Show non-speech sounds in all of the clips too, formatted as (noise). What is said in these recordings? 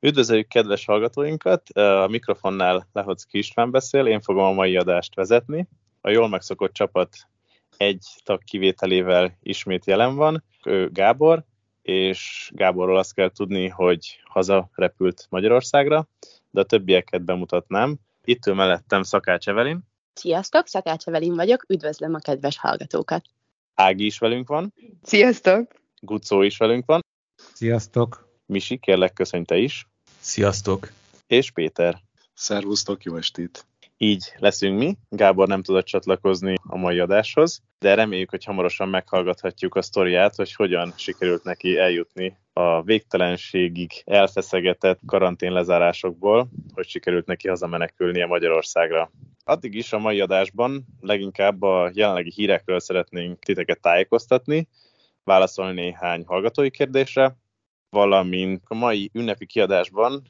Üdvözöljük kedves hallgatóinkat! A mikrofonnál Lehoczki István beszél, én fogom a mai adást vezetni. A jól megszokott csapat egy tag kivételével ismét jelen van, ő Gábor, és Gáborról azt kell tudni, hogy haza repült Magyarországra, de a többieket bemutatnám. Itt ő mellettem Szakács Evelin. Sziasztok, Szakács Evelin vagyok, üdvözlöm a kedves hallgatókat. Ági is velünk van. Sziasztok! Gucó is velünk van. Sziasztok! Misi, kérlek köszönj te is. Sziasztok! És Péter. Szervusztok, jó estét! Így leszünk mi. Gábor nem tudott csatlakozni a mai adáshoz, de reméljük, hogy hamarosan meghallgathatjuk a sztoriát, hogy hogyan sikerült neki eljutni a végtelenségig elfeszegetett karantén lezárásokból, hogy sikerült neki hazamenekülnie Magyarországra. Addig is a mai adásban leginkább a jelenlegi hírekről szeretnénk titeket tájékoztatni, válaszolni néhány hallgatói kérdésre, valamint a mai ünnepi kiadásban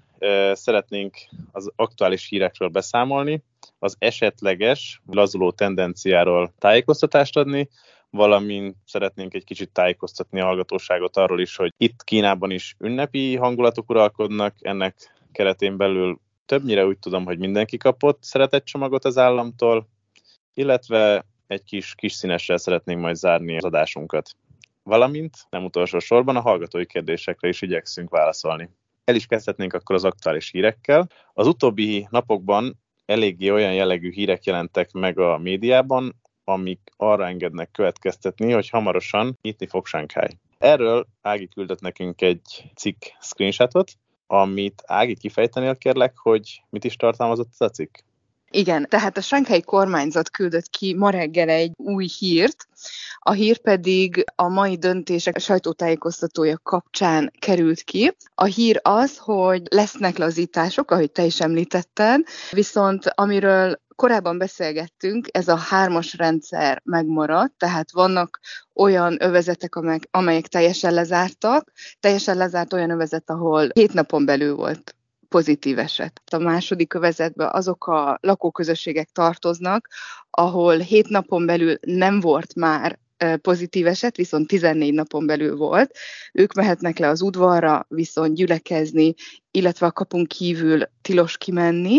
szeretnénk az aktuális hírekről beszámolni, az esetleges lazuló tendenciáról tájékoztatást adni, valamint szeretnénk egy kicsit tájékoztatni a hallgatóságot arról is, hogy itt Kínában is ünnepi hangulatok uralkodnak, ennek keretén belül többnyire úgy tudom, hogy mindenki kapott szeretetcsomagot az államtól, illetve egy kis, kis színessel szeretnénk majd zárni az adásunkat. Valamint, nem utolsó sorban, a hallgatói kérdésekre is igyekszünk válaszolni. El is kezdhetnénk akkor az aktuális hírekkel. Az utóbbi napokban eléggé olyan jellegű hírek jelentek meg a médiában, amik arra engednek következtetni, hogy hamarosan nyitni fog Shanghai. Erről Ági küldött nekünk egy cikk screenshotot, amit Ági kifejtenél kérlek, hogy mit is tartalmazott ez a cikk? Igen, tehát a Shanghai kormányzat küldött ki ma reggel egy új hírt, a hír pedig a mai döntések sajtótájékoztatója kapcsán került ki. A hír az, hogy lesznek lazítások, ahogy te is említetted, viszont amiről korábban beszélgettünk, ez a hármas rendszer megmaradt, tehát vannak olyan övezetek, amelyek, amelyek teljesen lezártak, teljesen lezárt olyan övezet, ahol hét napon belül volt pozitív eset. A második övezetben azok a lakóközösségek tartoznak, ahol hét napon belül nem volt már pozitív eset, viszont 14 napon belül volt. Ők mehetnek le az udvarra, viszont gyülekezni, illetve a kapunk kívül tilos kimenni.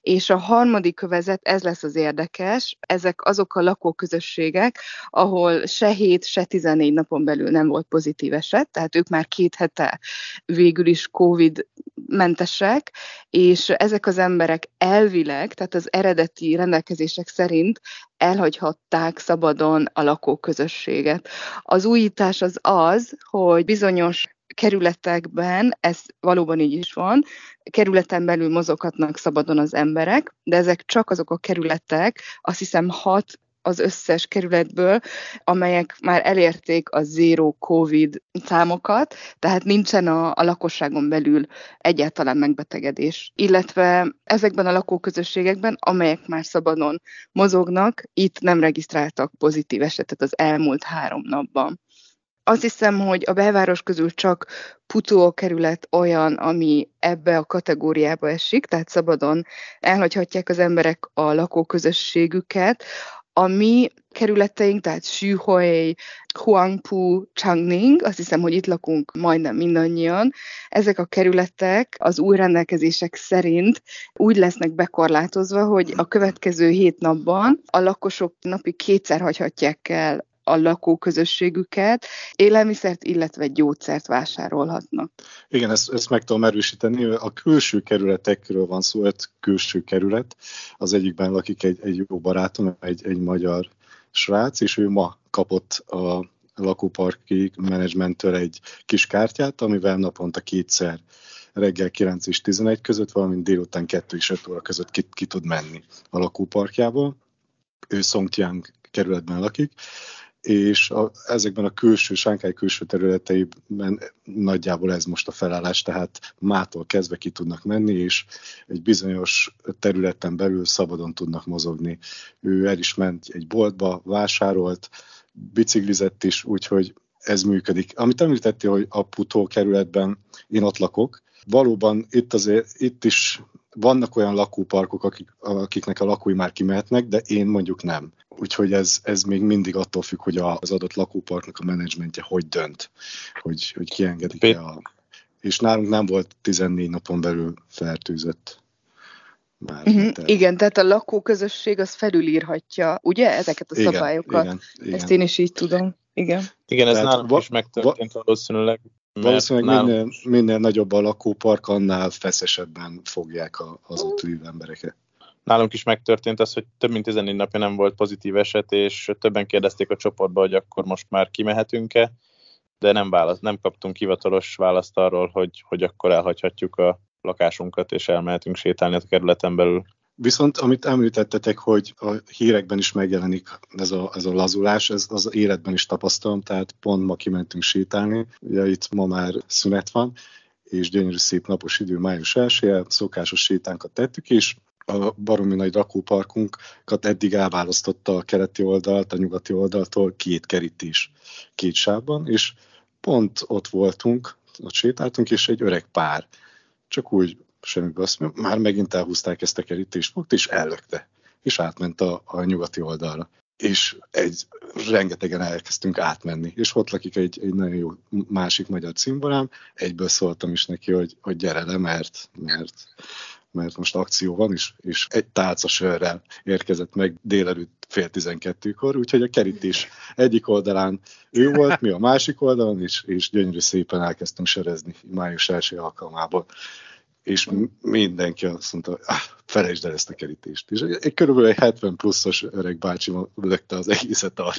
És a harmadik kövezet, ez lesz az érdekes, ezek azok a lakóközösségek, ahol se 7, se 14 napon belül nem volt pozitív eset, tehát ők már két hete végül is COVID mentesek, és ezek az emberek elvileg, tehát az eredeti rendelkezések szerint elhagyhatták szabadon a lakóközösséget. Az újítás az az, hogy bizonyos kerületekben, ez valóban így is van, kerületen belül mozoghatnak szabadon az emberek, de ezek csak azok a kerületek, azt hiszem hat az összes kerületből, amelyek már elérték a zero COVID számokat, tehát nincsen a, a lakosságon belül egyáltalán megbetegedés. Illetve ezekben a lakóközösségekben, amelyek már szabadon mozognak, itt nem regisztráltak pozitív esetet az elmúlt három napban. Azt hiszem, hogy a belváros közül csak Putó kerület olyan, ami ebbe a kategóriába esik, tehát szabadon elhagyhatják az emberek a lakóközösségüket. A mi kerületeink, tehát Xühui, Huangpu, Changning, azt hiszem, hogy itt lakunk majdnem mindannyian, ezek a kerületek az új rendelkezések szerint úgy lesznek bekorlátozva, hogy a következő hét napban a lakosok napi kétszer hagyhatják el a lakóközösségüket, élelmiszert, illetve gyógyszert vásárolhatnak. Igen, ezt, ezt meg tudom erősíteni. A külső kerületekről van szó, öt külső kerület. Az egyikben lakik egy, egy jó barátom, egy, egy magyar srác, és ő ma kapott a lakóparki menedzsmenttől egy kis kártyát, amivel naponta kétszer reggel 9 és 11 között, valamint délután 2 és 5 óra között ki, ki tud menni a lakóparkjából. Ő Songtiang kerületben lakik, és a, ezekben a külső, Sánkály külső területeiben nagyjából ez most a felállás, tehát mától kezdve ki tudnak menni, és egy bizonyos területen belül szabadon tudnak mozogni. Ő el is ment egy boltba, vásárolt, biciklizett is, úgyhogy ez működik. Amit említettél, hogy a Putó kerületben én ott lakok, valóban itt azért, itt is vannak olyan lakóparkok, akik, akiknek a lakói már kimehetnek, de én mondjuk nem. Úgyhogy ez, ez még mindig attól függ, hogy az adott lakóparknak a menedzsmentje hogy dönt, hogy, hogy kiengedik-e a és nálunk nem volt 14 napon belül fertőzött. Már uh-huh. Igen, tehát a lakóközösség az felülírhatja, ugye, ezeket a igen, szabályokat. Igen, igen. Ezt én is így tudom. Igen. Igen, ez nálunk va- is megtörtént va- valószínűleg. Valószínűleg nálunk... minél, minél nagyobb a lakópark, annál feszesebben fogják a, az ott lévő embereket. Nálunk is megtörtént az, hogy több mint 14 napja nem volt pozitív eset, és többen kérdezték a csoportba, hogy akkor most már kimehetünk-e, de nem, válasz, nem kaptunk hivatalos választ arról, hogy, hogy akkor elhagyhatjuk a lakásunkat, és elmehetünk sétálni a kerületen belül. Viszont amit említettetek, hogy a hírekben is megjelenik ez a, ez a lazulás, ez az életben is tapasztalom, tehát pont ma kimentünk sétálni, ugye itt ma már szünet van, és gyönyörű szép napos idő, május 1 szokásos sétánkat tettük, és a baromi nagy rakóparkunkat eddig elválasztotta a keleti oldalt, a nyugati oldaltól két kerítés két sávban, és pont ott voltunk, ott sétáltunk, és egy öreg pár. Csak úgy semmi azt már megint elhúzták ezt a kerítést, fogta, és ellökte, és átment a, a nyugati oldalra. És egy, rengetegen elkezdtünk átmenni, és ott lakik egy, egy nagyon jó másik magyar cimborám, egyből szóltam is neki, hogy, hogy gyere le, mert, mert mert most akció van, és, és egy tálca sörrel érkezett meg délelőtt fél tizenkettőkor, úgyhogy a kerítés egyik oldalán ő volt, mi a másik oldalon, és, és gyönyörű szépen elkezdtünk serezni május első alkalmából. És mindenki azt mondta, hogy ah, felejtsd el ezt a kerítést. És egy, körülbelül egy 70 pluszos öreg bácsi lökte az egészet arra.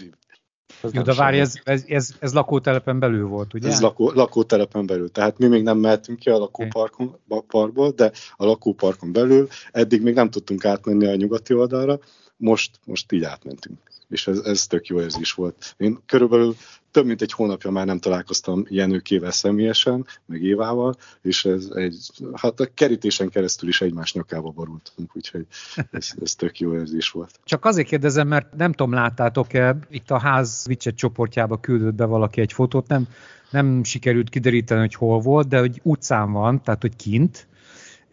Jó, de várj, ez, ez, ez, ez lakótelepen belül volt, ugye? Ez lakó, lakótelepen belül. Tehát mi még nem mehetünk ki a lakóparkból, de a lakóparkon belül eddig még nem tudtunk átmenni a nyugati oldalra, most, most így átmentünk. És ez, ez tök jó érzés volt. Én körülbelül több mint egy hónapja már nem találkoztam Jenőkével személyesen, meg Évával, és ez egy, hát a kerítésen keresztül is egymás nyakába borultunk, úgyhogy ez, ez tök jó érzés volt. Csak azért kérdezem, mert nem tudom, láttátok-e, itt a ház Wicset csoportjába küldött be valaki egy fotót, nem, nem sikerült kideríteni, hogy hol volt, de hogy utcán van, tehát hogy kint,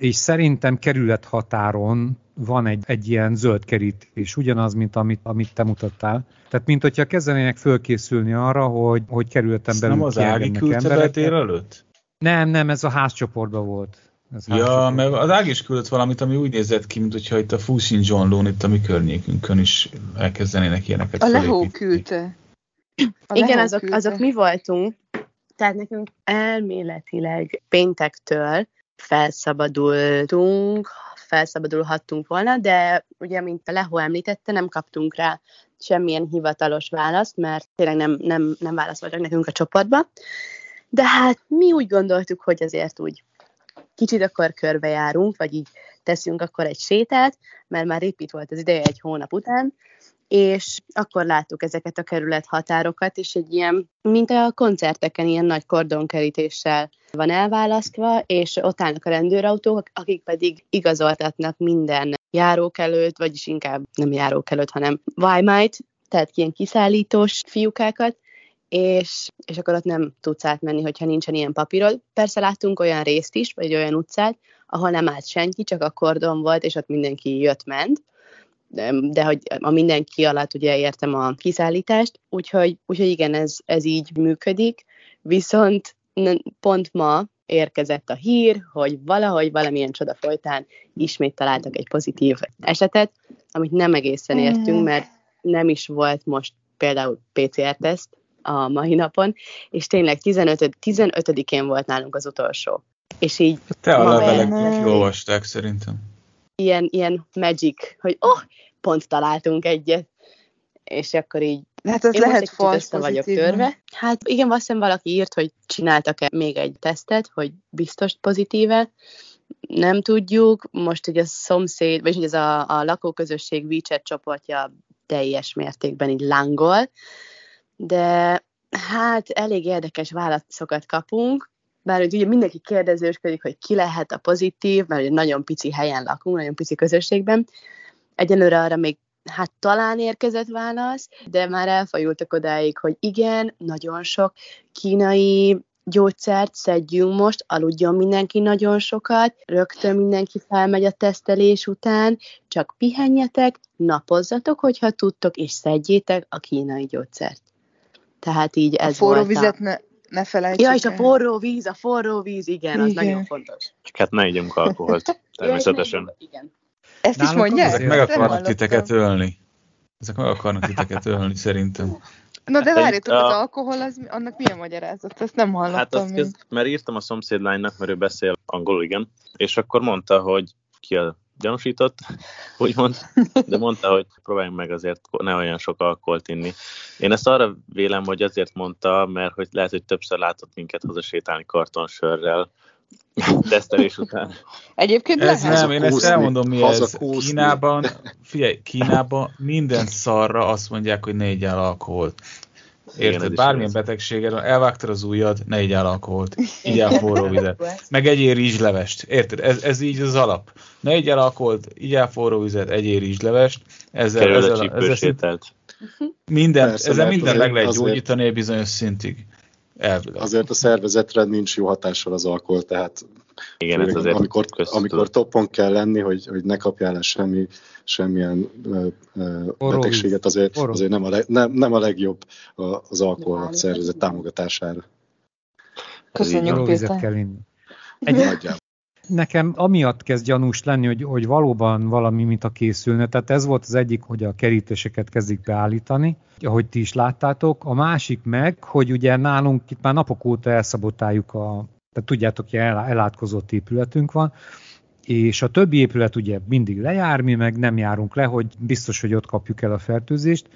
és szerintem kerület határon van egy, egy ilyen zöld kerítés, ugyanaz, mint amit, amit te mutattál. Tehát, mint hogyha kezdenének fölkészülni arra, hogy, hogy kerületen belül nem az Ági küldte előtt? Nem, nem, ez a házcsoportban volt. Ez ja, mert az Ági is küldött valamit, ami úgy nézett ki, mint hogyha itt a Fusin John Lone itt a mi környékünkön is elkezdenének ilyeneket A Lehó küldte. A Igen, azok, küldte. azok mi voltunk, tehát nekünk elméletileg péntektől felszabadultunk, felszabadulhattunk volna, de ugye, mint a Lehó említette, nem kaptunk rá semmilyen hivatalos választ, mert tényleg nem, nem, nem válaszoltak nekünk a csoportba. De hát mi úgy gondoltuk, hogy azért úgy kicsit akkor körbejárunk, vagy így teszünk akkor egy sétát, mert már épít volt az ideje egy hónap után, és akkor láttuk ezeket a kerület határokat, és egy ilyen, mint a koncerteken, ilyen nagy kordonkerítéssel van elválasztva, és ott állnak a rendőrautók, akik pedig igazoltatnak minden járók előtt, vagyis inkább nem járók előtt, hanem Vajmájt, tehát ilyen kiszállítós fiúkákat, és, és akkor ott nem tudsz átmenni, hogyha nincsen ilyen papírod. Persze láttunk olyan részt is, vagy olyan utcát, ahol nem állt senki, csak a kordon volt, és ott mindenki jött-ment, de hogy a mindenki alatt ugye értem a kiszállítást, úgyhogy, úgyhogy igen, ez, ez így működik, viszont pont ma érkezett a hír, hogy valahogy valamilyen csoda folytán ismét találtak egy pozitív esetet, amit nem egészen értünk, mert nem is volt most például PCR-teszt a mai napon, és tényleg 15, 15-én volt nálunk az utolsó. És így... Te a levelek olvasták szerintem. Ilyen, ilyen magic, hogy oh, pont találtunk egyet. És akkor így Hát ez Én lehet falsz vagyok törve. Hát igen, azt hiszem valaki írt, hogy csináltak-e még egy tesztet, hogy biztos pozitíve. Nem tudjuk. Most, hogy a szomszéd, vagy hogy ez a, a lakóközösség WeChat csoportja teljes mértékben így lángol. De hát elég érdekes válaszokat kapunk, bár ugye mindenki kérdezősködik, hogy ki lehet a pozitív, mert nagyon pici helyen lakunk, nagyon pici közösségben. Egyelőre arra még hát talán érkezett válasz, de már elfajultak odáig, hogy igen, nagyon sok kínai gyógyszert szedjünk most, aludjon mindenki nagyon sokat, rögtön mindenki felmegy a tesztelés után, csak pihenjetek, napozzatok, hogyha tudtok, és szedjétek a kínai gyógyszert. Tehát így ez a forró volt vizet ne, ne felejtsük Ja, és a forró víz, a forró víz, igen, az Igen. nagyon fontos. Csak hát ne igyunk alkoholt, (laughs) természetesen. Ja, igen. Ezt is Nálunk mondják? azért- Ezek meg akarnak titeket ölni. Ezek meg akarnak titeket ölni, szerintem. Na de Hát, várjatok, a- az alkohol, az, annak milyen magyarázat? Ezt nem hallottam Hát azt kezd, mert írtam a szomszédlánynak, mert ő beszél angolul, igen, és akkor mondta, hogy ki a gyanúsított, (laughs) úgymond, de mondta, hogy próbáljunk meg azért ne olyan sok alkoholt inni. Én ezt arra vélem, hogy azért mondta, mert hogy lehet, hogy többször látott minket hazasétálni kartonsörrel, (laughs) tesztelés után. Egyébként Ez lehet. nem, én ezt elmondom, mi ez. Kínában, figyelj, Kínában minden szarra azt mondják, hogy ne igyál alkoholt. Érted? Bármilyen betegséged van, elvágtad az ujjad, ne igyál alkoholt. Igyál forró (laughs) vizet. Meg egyél rizslevest. Érted? Ez, ez így az alap. Ne igyál alkoholt, igyál forró vizet, egyél rizslevest. Ezzel, Kerül a ezzel, ezzel szint- minden, Persze, ezzel minden meg lehet azért- gyógyítani egy bizonyos szintig. Elvileg. Azért a szervezetre nincs jó hatással az alkohol, tehát Igen, ez azért amikor, amikor topon kell lenni, hogy, hogy ne kapjál el semmi, semmilyen ö, ö, betegséget, azért, azért nem, a leg, nem, nem a legjobb az alkohol a szervezet támogatására. Köszönjük, Péter. kell inni. Egy, nekem amiatt kezd gyanús lenni, hogy, hogy valóban valami mint a készülne. Tehát ez volt az egyik, hogy a kerítéseket kezdik beállítani, ahogy ti is láttátok. A másik meg, hogy ugye nálunk itt már napok óta elszabotáljuk a, tehát tudjátok, hogy el, elátkozott épületünk van, és a többi épület ugye mindig lejár, mi meg nem járunk le, hogy biztos, hogy ott kapjuk el a fertőzést.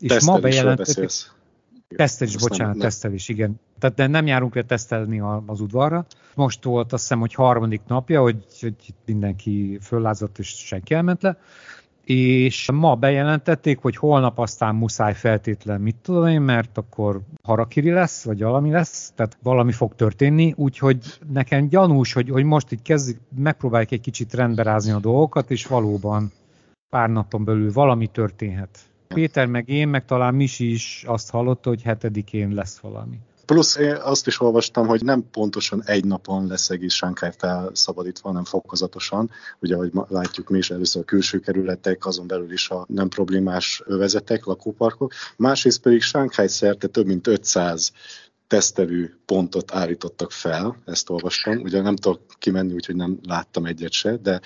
És ma Tesztelésről bejelentették, Azt nem- bocsánat, nem. igen. Tehát de nem járunk le tesztelni az udvarra. Most volt azt hiszem, hogy harmadik napja, hogy, hogy mindenki föllázadt és senki elment le. És ma bejelentették, hogy holnap aztán muszáj feltétlen, mit tudom én, mert akkor harakiri lesz, vagy valami lesz, tehát valami fog történni, úgyhogy nekem gyanús, hogy, hogy most így kezdik, megpróbálják egy kicsit rendbe rázni a dolgokat, és valóban pár napon belül valami történhet. Péter meg én, meg talán Misi is azt hallotta, hogy hetedikén lesz valami. Plusz én azt is olvastam, hogy nem pontosan egy napon lesz egész Sánkály felszabadítva, hanem fokozatosan. Ugye, ahogy látjuk mi is, először a külső kerületek, azon belül is a nem problémás övezetek, lakóparkok. Másrészt pedig Sánkály szerte több mint 500 tesztelő pontot állítottak fel, ezt olvastam. Ugye nem tudok kimenni, úgyhogy nem láttam egyet se, de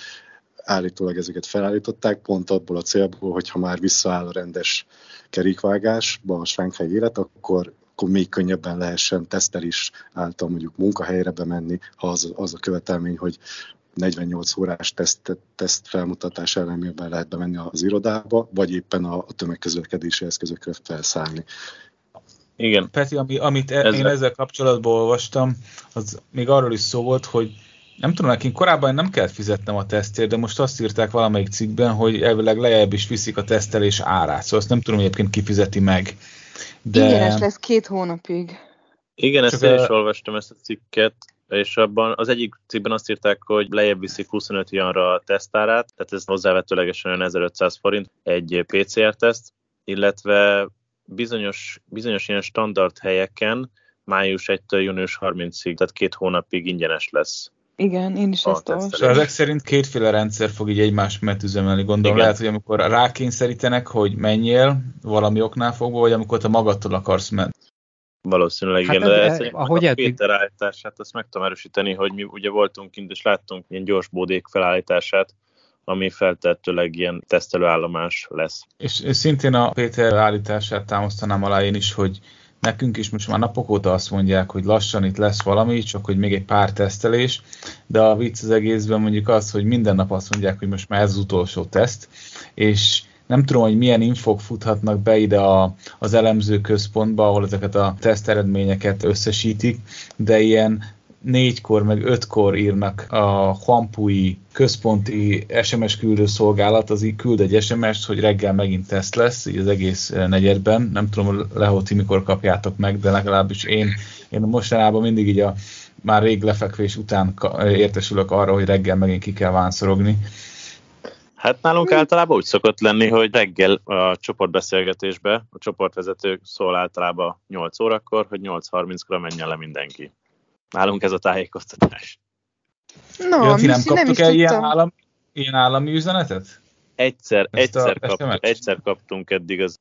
állítólag ezeket felállították, pont abból a célból, hogy ha már visszaáll a rendes kerékvágásba a Sánkály élet, akkor akkor még könnyebben lehessen tesztelés által mondjuk munkahelyre bemenni, ha az, az a követelmény, hogy 48 órás teszt, teszt felmutatás ellenében lehet bemenni az irodába, vagy éppen a, a tömegközlekedési eszközökre felszállni. Igen, Peti, ami, amit e, Ezzel- én ezzel kapcsolatban olvastam, az még arról is szó volt, hogy nem tudom, nekünk korábban nem kellett fizetnem a tesztért, de most azt írták valamelyik cikkben, hogy elvileg lejjebb is viszik a tesztelés árát. Szóval azt nem tudom, hogy egyébként kifizeti meg. De... Ingyenes lesz két hónapig. igen, ezt Csak én a- is olvastam ezt a cikket, és abban az egyik cikkben azt írták, hogy lejjebb viszik 25 janra a tesztárát, tehát ez hozzávetőlegesen olyan 1500 forint egy PCR-teszt, illetve bizonyos, bizonyos ilyen standard helyeken május 1-től június 30-ig, tehát két hónapig ingyenes lesz. Igen, én is A ezt olvastam. Szóval ezek szerint kétféle rendszer fog így egymás mellett üzemelni. Gondolom Igen. lehet, hogy amikor rákényszerítenek, hogy menjél valami oknál fogva, vagy amikor te magadtól akarsz menni. Valószínűleg Hát igen, ez- de e- ezt ahogy a eddig- Péter állítását, azt meg tudom erősíteni, hogy mi ugye voltunk kint, és láttunk ilyen gyors bódék felállítását, ami feltehetőleg ilyen tesztelőállomás lesz. És, és szintén a Péter állítását támasztanám alá én is, hogy nekünk is most már napok óta azt mondják, hogy lassan itt lesz valami, csak hogy még egy pár tesztelés, de a vicc az egészben mondjuk az, hogy minden nap azt mondják, hogy most már ez az utolsó teszt, és nem tudom, hogy milyen infok futhatnak be ide a, az elemző központba, ahol ezeket a teszt eredményeket összesítik, de ilyen négykor, meg ötkor írnak a Huampui központi SMS küldő szolgálat, az így küld egy SMS-t, hogy reggel megint teszt lesz, így az egész eh, negyedben. Nem tudom, Lehó, ti mikor kapjátok meg, de legalábbis én, én mostanában mindig így a már rég lefekvés után értesülök arra, hogy reggel megint ki kell vánszorogni. Hát nálunk általában úgy szokott lenni, hogy reggel a csoportbeszélgetésbe a csoportvezető szól általában 8 órakor, hogy 8.30-kor menjen le mindenki. Nálunk ez a tájékoztatás. No, ti nem kaptok el ilyen, tudtam. állam, ilyen állami üzenetet? Egyszer, Ezt a egyszer, kap, SMS-t? egyszer kaptunk eddig az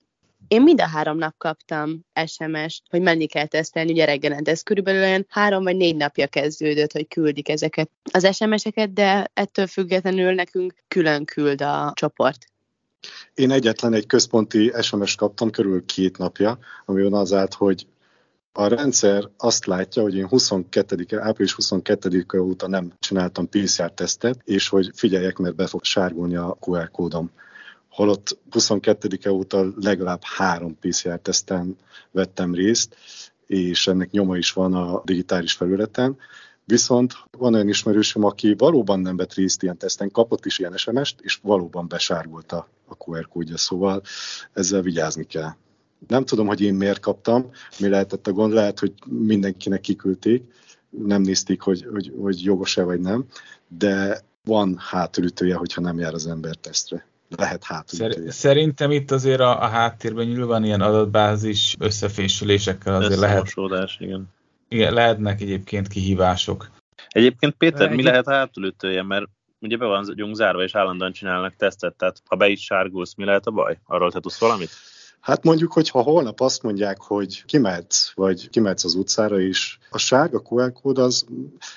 Én mind a három nap kaptam SMS-t, hogy menni kell tesztelni, ugye reggelente. Ez körülbelül olyan három vagy négy napja kezdődött, hogy küldik ezeket az SMS-eket, de ettől függetlenül nekünk külön küld a csoport. Én egyetlen egy központi SMS kaptam körül két napja, amiben az állt, hogy a rendszer azt látja, hogy én 22 április 22-e óta nem csináltam PCR-tesztet, és hogy figyeljek, mert be fog sárgulni a QR kódom. Holott 22-e óta legalább három PCR-teszten vettem részt, és ennek nyoma is van a digitális felületen. Viszont van olyan ismerősöm, aki valóban nem vett részt ilyen teszten, kapott is ilyen SMS-t, és valóban besárgult a QR kódja, szóval ezzel vigyázni kell. Nem tudom, hogy én miért kaptam, mi lehetett a gond, lehet, hogy mindenkinek kiküldték, nem nézték, hogy, hogy, hogy jogos-e vagy nem, de van hátulütője, hogyha nem jár az ember tesztre. Lehet hátulütője. Szerintem itt azért a, a háttérben nyilván ilyen adatbázis összefésülésekkel azért lehet... igen. Igen, lehetnek egyébként kihívások. Egyébként Péter, mi lehet a hátulütője? Mert ugye be van zárva, és állandóan csinálnak tesztet, tehát ha be is sárgulsz, mi lehet a baj? Arról te tudsz valamit? Hát mondjuk, hogy ha holnap azt mondják, hogy kimehetsz, vagy kimehetsz az utcára is, a sárga QR kód az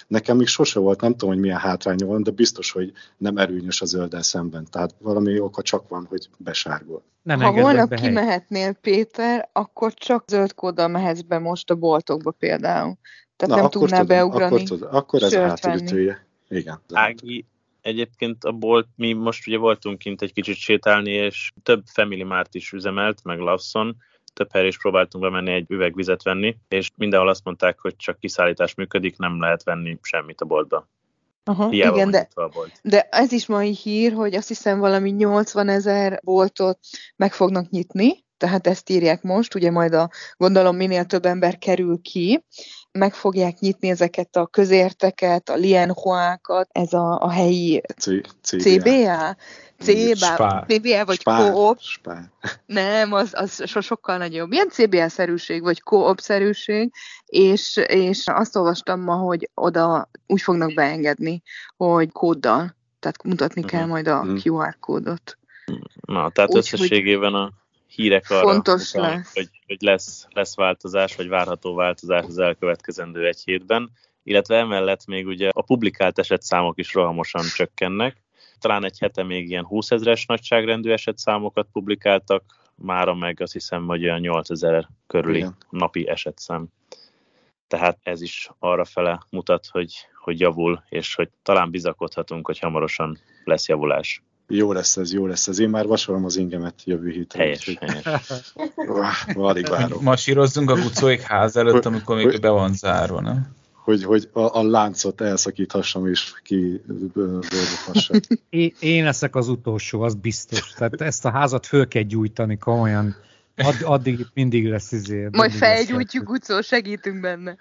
nekem még sose volt, nem tudom, hogy milyen hátránya van, de biztos, hogy nem erőnyös a zölddel szemben. Tehát valami oka csak van, hogy besárgol. Nem ha holnap be kimehetnél, Péter, akkor csak zöld kóddal mehetsz be most a boltokba például. Tehát Na, nem tudnál tudom, beugrani. Akkor, tud, akkor ez a hátulütője. Igen. Ági, egyébként a bolt, mi most ugye voltunk kint egy kicsit sétálni, és több Family Mart is üzemelt, meg Lawson, több helyre is próbáltunk bemenni egy üvegvizet venni, és mindenhol azt mondták, hogy csak kiszállítás működik, nem lehet venni semmit a boltba. Aha, igen, de, de ez is mai hír, hogy azt hiszem valami 80 ezer boltot meg fognak nyitni, tehát ezt írják most, ugye majd a gondolom minél több ember kerül ki, meg fogják nyitni ezeket a közérteket, a lienhuákat, ez a, a helyi CBA? CBA, CBA vagy Coop. Nem, az, az so, sokkal nagyobb. Ilyen CBA-szerűség, vagy Coop-szerűség, és, és azt olvastam ma, hogy oda úgy fognak beengedni, hogy kóddal, tehát mutatni kell mhm. majd a mhm. QR kódot. Na, tehát úgy, összességében a hírek arra, Fontos utal, lesz. Hogy, hogy lesz, lesz változás, vagy várható változás az elkövetkezendő egy hétben, illetve emellett még ugye a publikált esetszámok is rohamosan csökkennek. Talán egy hete még ilyen 20 ezeres nagyságrendű esetszámokat publikáltak, mára meg azt hiszem, hogy olyan 8 ezer körüli Igen. napi esetszám. Tehát ez is arra fele mutat, hogy, hogy javul, és hogy talán bizakodhatunk, hogy hamarosan lesz javulás. Jó lesz ez, jó lesz ez. Én már vasolom az ingemet jövő héten. Helyes, helyes. Alig várom. Masírozzunk a gucóik ház előtt, amikor még hogy, be van zárva, nem? Hogy, hogy a, a láncot elszakíthassam és ki Én leszek az utolsó, az biztos. Tehát ezt a házat föl kell gyújtani komolyan. Add, addig itt mindig lesz izé. Majd felgyújtjuk, Gucó, segítünk benne.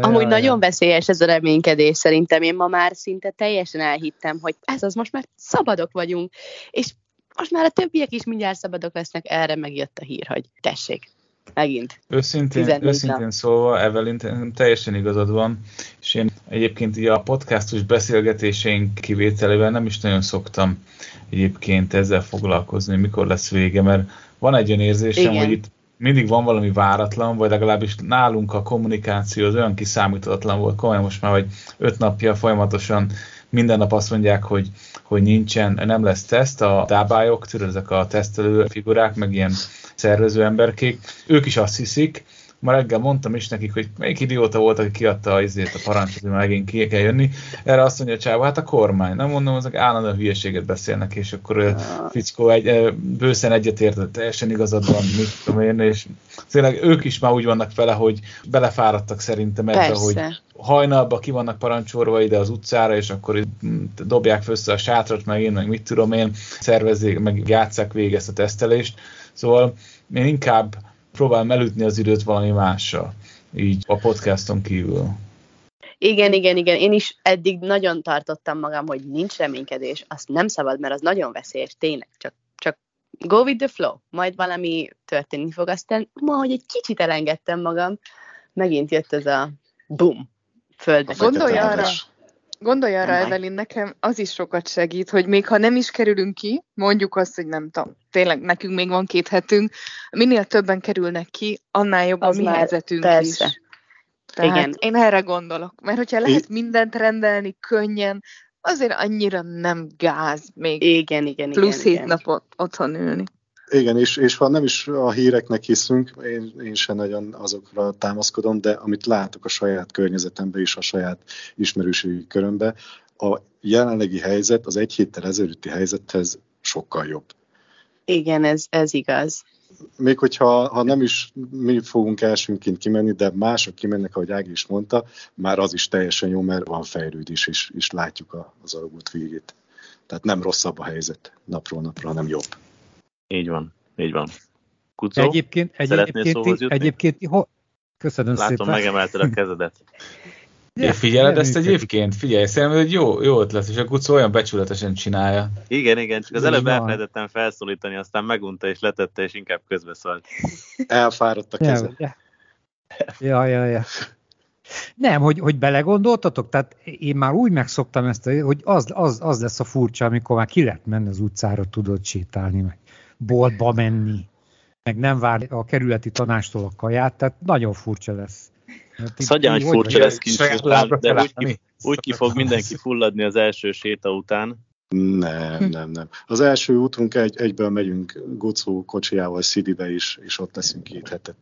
Amúgy ja, nagyon veszélyes ez a reménykedés szerintem. Én ma már szinte teljesen elhittem, hogy ez az, most már szabadok vagyunk. És most már a többiek is mindjárt szabadok lesznek, erre megjött a hír, hogy tessék, megint. Őszintén, őszintén szólva, Evelyn, teljesen igazad van, és én egyébként a podcastos beszélgetéseink kivételével nem is nagyon szoktam egyébként ezzel foglalkozni, mikor lesz vége, mert van egy olyan érzésem, Igen. hogy itt mindig van valami váratlan, vagy legalábbis nálunk a kommunikáció az olyan kiszámíthatatlan volt, komolyan most már, hogy öt napja folyamatosan minden nap azt mondják, hogy, hogy nincsen, nem lesz teszt, a dábályok, tudod, ezek a tesztelő figurák, meg ilyen szervező emberkék, ők is azt hiszik, ma reggel mondtam is nekik, hogy melyik idióta volt, aki kiadta azért a parancsot, hogy megint ki kell jönni. Erre azt mondja a csáva, hát a kormány. Nem mondom, azok állandóan hülyeséget beszélnek, és akkor ja. fickó egy, bőszen egyetért, teljesen igazad van, mit tudom én, és tényleg ők is már úgy vannak vele, hogy belefáradtak szerintem ebbe, Persze. hogy hajnalban ki vannak parancsolva ide az utcára, és akkor dobják föl a sátrat, meg én, meg mit tudom én, szervezzék, meg játsszák végig ezt a tesztelést. Szóval én inkább próbálom elütni az időt valami mással, így a podcaston kívül. Igen, igen, igen. Én is eddig nagyon tartottam magam, hogy nincs reménykedés, azt nem szabad, mert az nagyon veszélyes, tényleg. Csak, csak go with the flow. Majd valami történni fog. Aztán ma, hogy egy kicsit elengedtem magam, megint jött ez a boom földbe. Gondolj arra, Gondolj arra. Evelyn, nekem az is sokat segít, hogy még ha nem is kerülünk ki, mondjuk azt, hogy nem tudom, tényleg nekünk még van két hetünk, minél többen kerülnek ki, annál jobb Az a mi helyzetünk persze. is. Tehát Igen. én erre gondolok, mert hogyha lehet mindent rendelni könnyen, azért annyira nem gáz még Igen, igen, igen. plusz hét igen. napot otthon ülni. Igen, és, és ha nem is a híreknek hiszünk, én, én sem nagyon azokra támaszkodom, de amit látok a saját környezetemben és a saját ismerőségi körömbe, a jelenlegi helyzet az egy héttel ezelőtti helyzethez sokkal jobb. Igen, ez, ez igaz. Még hogyha ha nem is mi fogunk elsőnként kimenni, de mások kimennek, ahogy Ági is mondta, már az is teljesen jó, mert van fejlődés, és, és látjuk a, az alagút végét. Tehát nem rosszabb a helyzet napról napra, hanem jobb. Így van, így van. Kucó, Egyébként, Szeretnél egyébként, szóhoz jutni? egyébként ho, köszönöm látom, szépen. megemelted a kezedet. (laughs) Ja, figyeled ezt egyébként? Figyelj, szerintem egy jó, jó ötlet, és a Gucó olyan becsületesen csinálja. Igen, igen, csak az Így előbb elfelejtettem felszólítani, aztán megunta és letette, és inkább közbeszólt. Elfáradt a keze. Ja, ja, ja, ja. Nem, hogy, hogy belegondoltatok? Tehát én már úgy megszoktam ezt, hogy az, az, az lesz a furcsa, amikor már ki lehet menni az utcára, tudod sétálni, meg boltba menni, meg nem vár a kerületi tanástól a kaját, tehát nagyon furcsa lesz. Így hogy furcsa lesz lábra de úgy, ki, úgy ki fog mindenki fulladni az első séta után. Nem, nem, nem. Az első útunk egy, egyből megyünk Gucó kocsijával Szidibe is, és ott leszünk két hetet.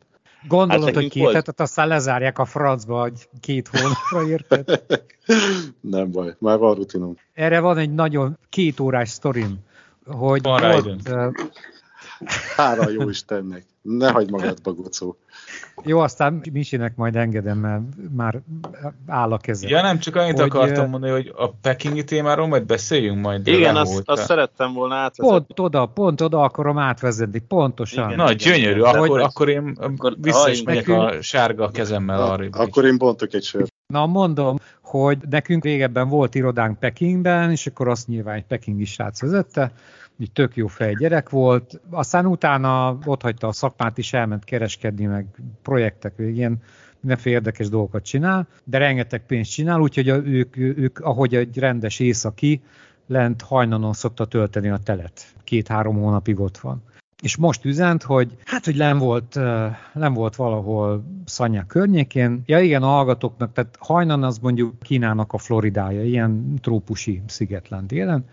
Gondolod, Hát hogy két volt. hetet, aztán lezárják a francba, hogy két hónapra érted? (laughs) Nem baj, már van rutinom. Erre van egy nagyon két órás sztorim, hogy Van volt, Hála jó Istennek. Ne hagyd magadba, Gucó. jó, aztán Misinek majd engedem, mert már áll a keze. Ja, nem, csak annyit Hogy, akartam mondani, hogy a pekingi témáról majd beszéljünk majd. Igen, azt, azt szerettem volna átvezetni. Pont oda, pont oda akarom átvezetni, pontosan. Igen. Na, igen, gyönyörű, igen. akkor, akkor én Akkor vissza is megyek nekünk. a sárga kezemmel A, arra. akkor én bontok egy sört. Na mondom, hogy nekünk régebben volt irodánk Pekingben, és akkor azt nyilván egy pekingi srác vezette, így tök jó fej gyerek volt, aztán utána ott hagyta a szakmát is, elment kereskedni, meg projektek, ilyen mindenféle érdekes dolgokat csinál, de rengeteg pénzt csinál, úgyhogy ők, ők, ahogy egy rendes északi, lent hajnanon szokta tölteni a telet. Két-három hónapig ott van. És most üzent, hogy hát, hogy nem volt, nem volt valahol Szanyák környékén. Ja igen, a hallgatóknak, tehát hajnan az mondjuk Kínának a Floridája, ilyen trópusi szigetlen délen.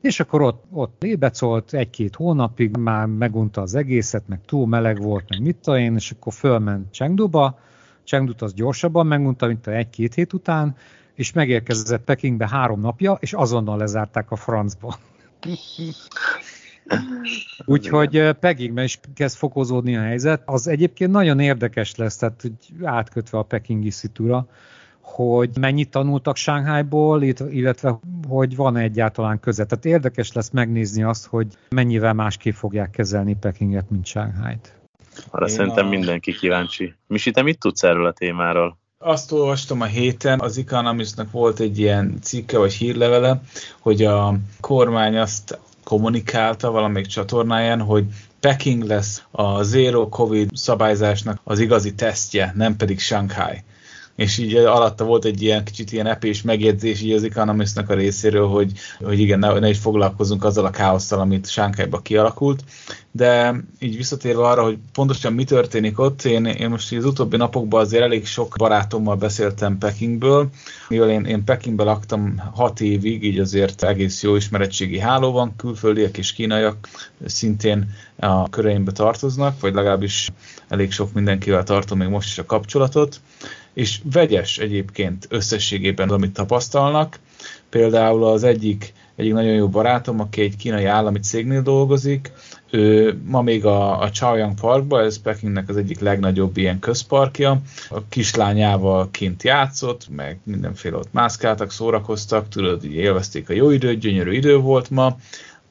És akkor ott, ott lébecolt egy-két hónapig, már megunta az egészet, meg túl meleg volt, meg mit tudom én, és akkor fölment Chengduba, Chengdut az gyorsabban megunta, mint a egy-két hét után, és megérkezett Pekingbe három napja, és azonnal lezárták a francba. (laughs) (laughs) Úgyhogy Pekingben is kezd fokozódni a helyzet. Az egyébként nagyon érdekes lesz, tehát hogy átkötve a pekingi szitúra, hogy mennyit tanultak Sánghájból, illetve hogy van -e egyáltalán köze. Tehát érdekes lesz megnézni azt, hogy mennyivel másképp fogják kezelni Pekinget, mint Sánghájt. Arra Én szerintem a- mindenki kíváncsi. Misi, te mit tudsz erről a témáról? Azt olvastam a héten, az Economistnak volt egy ilyen cikke vagy hírlevele, hogy a kormány azt kommunikálta valamelyik csatornáján, hogy Peking lesz a zero covid szabályzásnak az igazi tesztje, nem pedig Shanghai. És így alatta volt egy ilyen kicsit ilyen epés megjegyzés így az Economistnak a részéről, hogy, hogy igen, ne, ne is foglalkozunk azzal a káosztal, amit Sánkhájba kialakult. De így visszatérve arra, hogy pontosan mi történik ott, én, én most az utóbbi napokban azért elég sok barátommal beszéltem Pekingből, mivel én, én Pekingben laktam hat évig, így azért egész jó ismeretségi háló van, külföldiek és kínaiak szintén a köreimbe tartoznak, vagy legalábbis elég sok mindenkivel tartom még most is a kapcsolatot, és vegyes egyébként összességében, amit tapasztalnak. Például az egyik, egyik nagyon jó barátom, aki egy kínai állami cégnél dolgozik, ő ma még a, a Chaoyang Parkba, ez Pekingnek az egyik legnagyobb ilyen közparkja, a kislányával kint játszott, meg mindenféle ott mászkáltak, szórakoztak, tudod, így élvezték a jó időt, gyönyörű idő volt ma,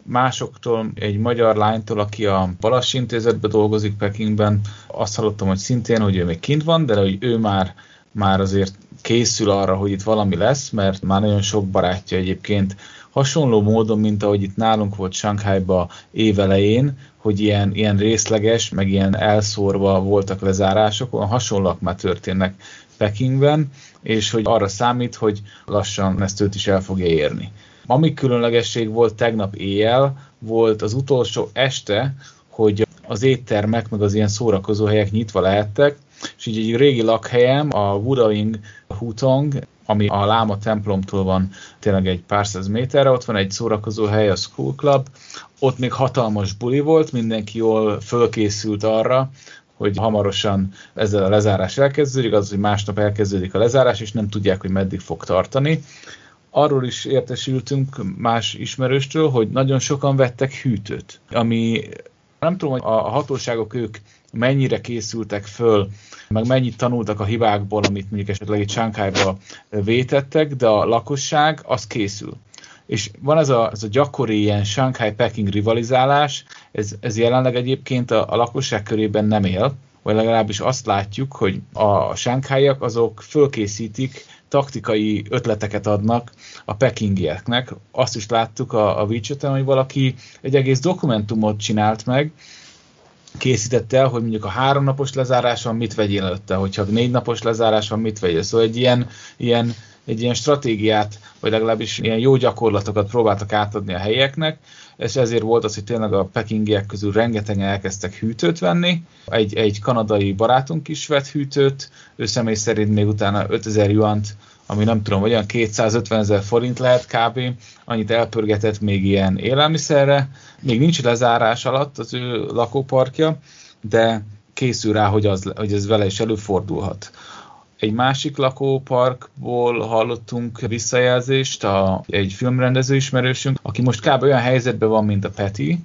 másoktól, egy magyar lánytól, aki a Balassi Intézetben dolgozik Pekingben, azt hallottam, hogy szintén, hogy ő még kint van, de hogy ő már, már azért készül arra, hogy itt valami lesz, mert már nagyon sok barátja egyébként hasonló módon, mint ahogy itt nálunk volt Shanghaiba évelején, hogy ilyen, ilyen részleges, meg ilyen elszórva voltak lezárások, olyan hasonlóak már történnek Pekingben, és hogy arra számít, hogy lassan ezt őt is el fogja érni. Ami különlegesség volt tegnap éjjel, volt az utolsó este, hogy az éttermek, meg az ilyen szórakozó helyek nyitva lehettek, és így egy régi lakhelyem, a Wudawing Hutong, ami a Láma templomtól van tényleg egy pár száz méterre, ott van egy szórakozó hely, a School Club, ott még hatalmas buli volt, mindenki jól fölkészült arra, hogy hamarosan ezzel a lezárás elkezdődik, az, hogy másnap elkezdődik a lezárás, és nem tudják, hogy meddig fog tartani. Arról is értesültünk más ismerőstől, hogy nagyon sokan vettek hűtőt, ami nem tudom, hogy a hatóságok ők mennyire készültek föl, meg mennyit tanultak a hibákból, amit mondjuk esetleg egy Sánkhájba vétettek, de a lakosság az készül. És van ez a, ez a gyakori ilyen Shanghai-Peking rivalizálás, ez, ez jelenleg egyébként a, a lakosság körében nem él, vagy legalábbis azt látjuk, hogy a sánkháiak azok fölkészítik, taktikai ötleteket adnak a pekingieknek. Azt is láttuk a, a wechat hogy valaki egy egész dokumentumot csinált meg, készítette el, hogy mondjuk a háromnapos lezárás van, mit vegyél előtte, hogyha négy napos lezárás van, mit vegyél. Szóval egy ilyen, ilyen, egy ilyen stratégiát, vagy legalábbis ilyen jó gyakorlatokat próbáltak átadni a helyeknek, és ezért volt az, hogy tényleg a pekingiek közül rengetegen elkezdtek hűtőt venni. Egy, egy kanadai barátunk is vett hűtőt, ő személy szerint még utána 5000 juant ami nem tudom, olyan 250 ezer forint lehet kb. Annyit elpörgetett még ilyen élelmiszerre. Még nincs lezárás alatt az ő lakóparkja, de készül rá, hogy, az, hogy ez vele is előfordulhat. Egy másik lakóparkból hallottunk visszajelzést, a, egy filmrendező ismerősünk, aki most kb. olyan helyzetben van, mint a Peti,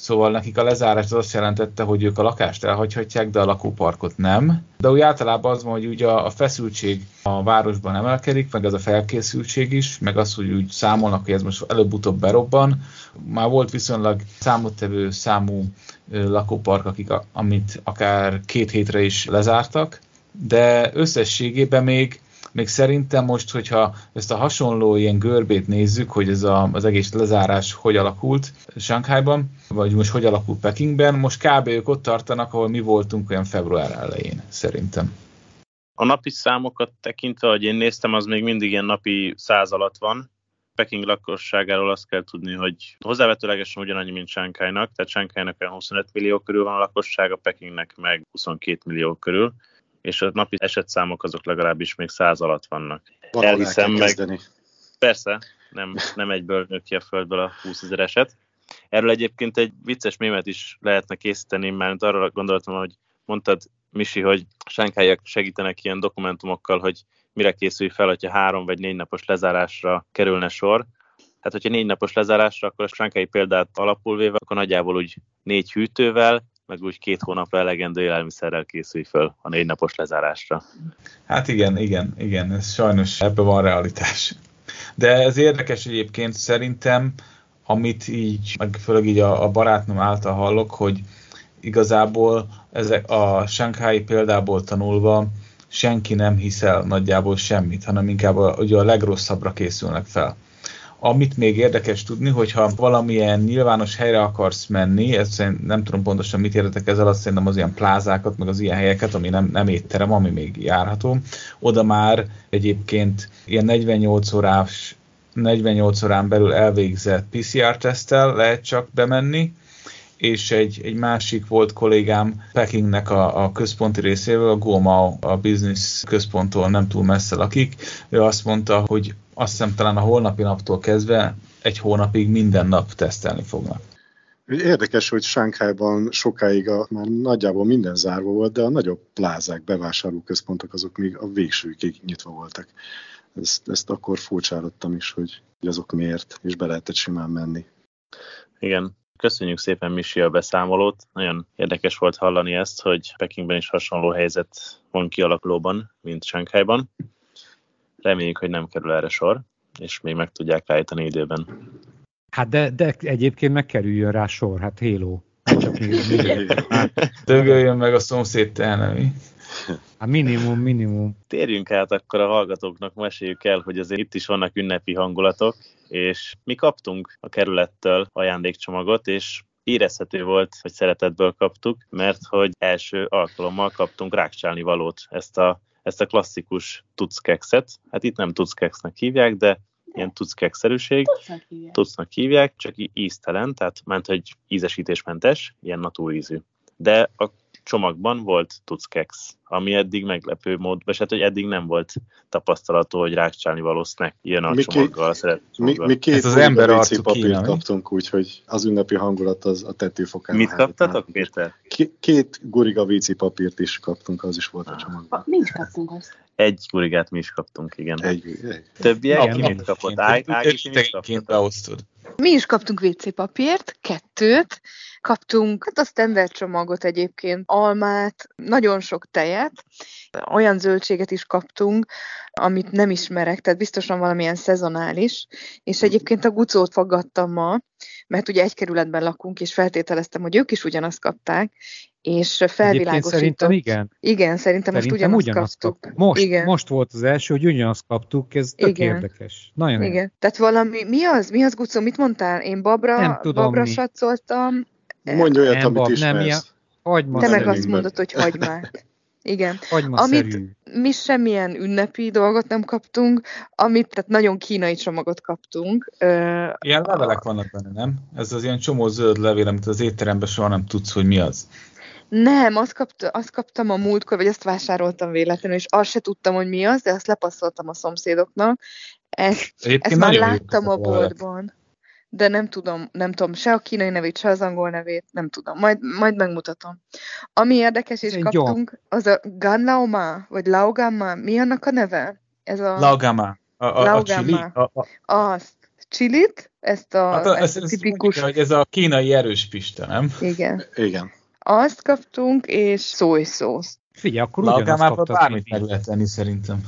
Szóval nekik a lezárás az azt jelentette, hogy ők a lakást elhagyhatják, de a lakóparkot nem. De úgy általában az van, hogy ugye a feszültség a városban emelkedik, meg ez a felkészültség is, meg az, hogy úgy számolnak, hogy ez most előbb-utóbb berobban. Már volt viszonylag számottevő számú lakópark, akik, amit akár két hétre is lezártak, de összességében még még szerintem most, hogyha ezt a hasonló ilyen görbét nézzük, hogy ez a, az egész lezárás hogy alakult Shanghaiban, vagy most hogy alakult Pekingben, most kb. ők ott tartanak, ahol mi voltunk olyan február elején, szerintem. A napi számokat tekintve, hogy én néztem, az még mindig ilyen napi száz alatt van. Peking lakosságáról azt kell tudni, hogy hozzávetőlegesen ugyanannyi, mint Sánkhájnak, tehát Sánkhájnak olyan 25 millió körül van a lakossága, Pekingnek meg 22 millió körül és a napi esetszámok azok legalábbis még száz alatt vannak. Valahol Elhiszem meg. Persze, nem, nem egyből nő ki a földből a 20 ezer eset. Erről egyébként egy vicces mémet is lehetne készíteni, mert arra gondoltam, hogy mondtad, Misi, hogy sánkáiak segítenek ilyen dokumentumokkal, hogy mire készülj fel, hogyha három vagy négy napos lezárásra kerülne sor. Hát, hogyha négy napos lezárásra, akkor a sánkái példát alapul véve, akkor nagyjából úgy négy hűtővel, meg úgy két hónapra elegendő élelmiszerrel készülj föl a négy napos lezárásra. Hát igen, igen, igen, ez sajnos ebben van realitás. De ez érdekes egyébként szerintem, amit így, meg főleg így a, a barátnom által hallok, hogy igazából ezek a Shanghai példából tanulva senki nem hiszel nagyjából semmit, hanem inkább a, ugye a legrosszabbra készülnek fel. Amit még érdekes tudni, hogyha valamilyen nyilvános helyre akarsz menni, ezt nem tudom pontosan mit érdetek ezzel, azt szerintem az ilyen plázákat, meg az ilyen helyeket, ami nem, nem étterem, ami még járható, oda már egyébként ilyen 48 órás 48 órán belül elvégzett PCR-tesztel lehet csak bemenni, és egy, egy másik volt kollégám Pekingnek a, a központi részéről, a Gomao, a business központtól nem túl messze lakik, ő azt mondta, hogy azt hiszem talán a holnapi naptól kezdve egy hónapig minden nap tesztelni fognak. Érdekes, hogy Sánkhájban sokáig a, már nagyjából minden zárva volt, de a nagyobb plázák, bevásárlóközpontok azok még a végsőkig nyitva voltak. Ezt, ezt akkor furcsálottam is, hogy, hogy azok miért, és be lehetett simán menni. Igen, köszönjük szépen Misi a beszámolót. Nagyon érdekes volt hallani ezt, hogy Pekingben is hasonló helyzet van kialakulóban, mint Sánkhájban. Reméljük, hogy nem kerül erre sor, és még meg tudják állítani időben. Hát de, de egyébként megkerüljön rá sor, hát Halo. Csak még, hát, Dögöljön meg a szomszéd telnemi. Hát minimum, minimum. Térjünk át akkor a hallgatóknak, meséljük el, hogy azért itt is vannak ünnepi hangulatok, és mi kaptunk a kerülettől ajándékcsomagot, és érezhető volt, hogy szeretetből kaptuk, mert hogy első alkalommal kaptunk rákcsálni valót. Ezt a ezt a klasszikus tuckekszet, hát itt nem tuckeksznek hívják, de ilyen tuckekszerűség, Tucnak hívják. tucnak hívják, csak íztelen, tehát ment, hogy ízesítésmentes, ilyen natúrízű. De a csomagban volt tuckeks, ami eddig meglepő mód, vagy hát, hogy eddig nem volt tapasztalatú, hogy rákcsálni való snack jön a Mi csomaggal, szeret Mi, mi két Ez az ember arcú papírt kaptunk, úgyhogy az ünnepi hangulat az a tetőfokán. Mit kaptatok. Péter? Két guriga víci papírt is kaptunk, az is volt a csomagban. Mi is kaptunk azt. Egy gurigát mi is kaptunk, igen. Egy, egy. Többiek ki mit kapott? Ág, Ági, mit kapott? Mi is kaptunk WC papírt, kettőt, kaptunk hát a standard csomagot egyébként, almát, nagyon sok tejet, olyan zöldséget is kaptunk, amit nem ismerek, tehát biztosan valamilyen szezonális, és egyébként a gucót fogadtam ma, mert ugye egy kerületben lakunk, és feltételeztem, hogy ők is ugyanazt kapták, és felvilágosított. szerintem igen. Igen, szerintem, most Szerintem ugyanazt, ugyanazt kaptuk. kaptuk. Most, Igen. most volt az első, hogy ugyanazt kaptuk, ez tök Igen. érdekes. Nagyon érdekes. Igen. Tehát valami, mi az? Mi az, Gucó? Mit mondtál? Én babra, Nem tudom, babra mi. satszoltam, Mondj olyat, Nem, amit bab, nem ismersz. ilyen- Hagyma te meg azt mondod, hogy hagymát. (laughs) Igen. Hagymaszerű. Mi semmilyen ünnepi dolgot nem kaptunk, amit, tehát nagyon kínai csomagot kaptunk. Ilyen levelek vannak benne, nem? Ez az ilyen csomó zöld levél, amit az étteremben soha nem tudsz, hogy mi az. nem, azt, kapt, azt kaptam a múltkor, vagy azt vásároltam véletlenül, és azt se tudtam, hogy mi az, de azt lepasszoltam a szomszédoknak. Ezt, Egyébként ezt már láttam a ezek levelek. De nem tudom, nem tudom se a kínai nevét, se az angol nevét, nem tudom. Majd, majd megmutatom. Ami érdekes, és kaptunk, az a Ganlaoma, vagy Laogama, mi annak a neve? Ez a... Laugama. A, a, a chili. A, a, Azt. Chilit, ezt a, hát a, ez, ezt a ez tipikus, mondjuk, hogy ez a kínai erős pista, nem? igen. Igen. Azt kaptunk, és szószószt. Figyelj, akkor ugyanazt kaptad, bármit meg lehet venni szerintem.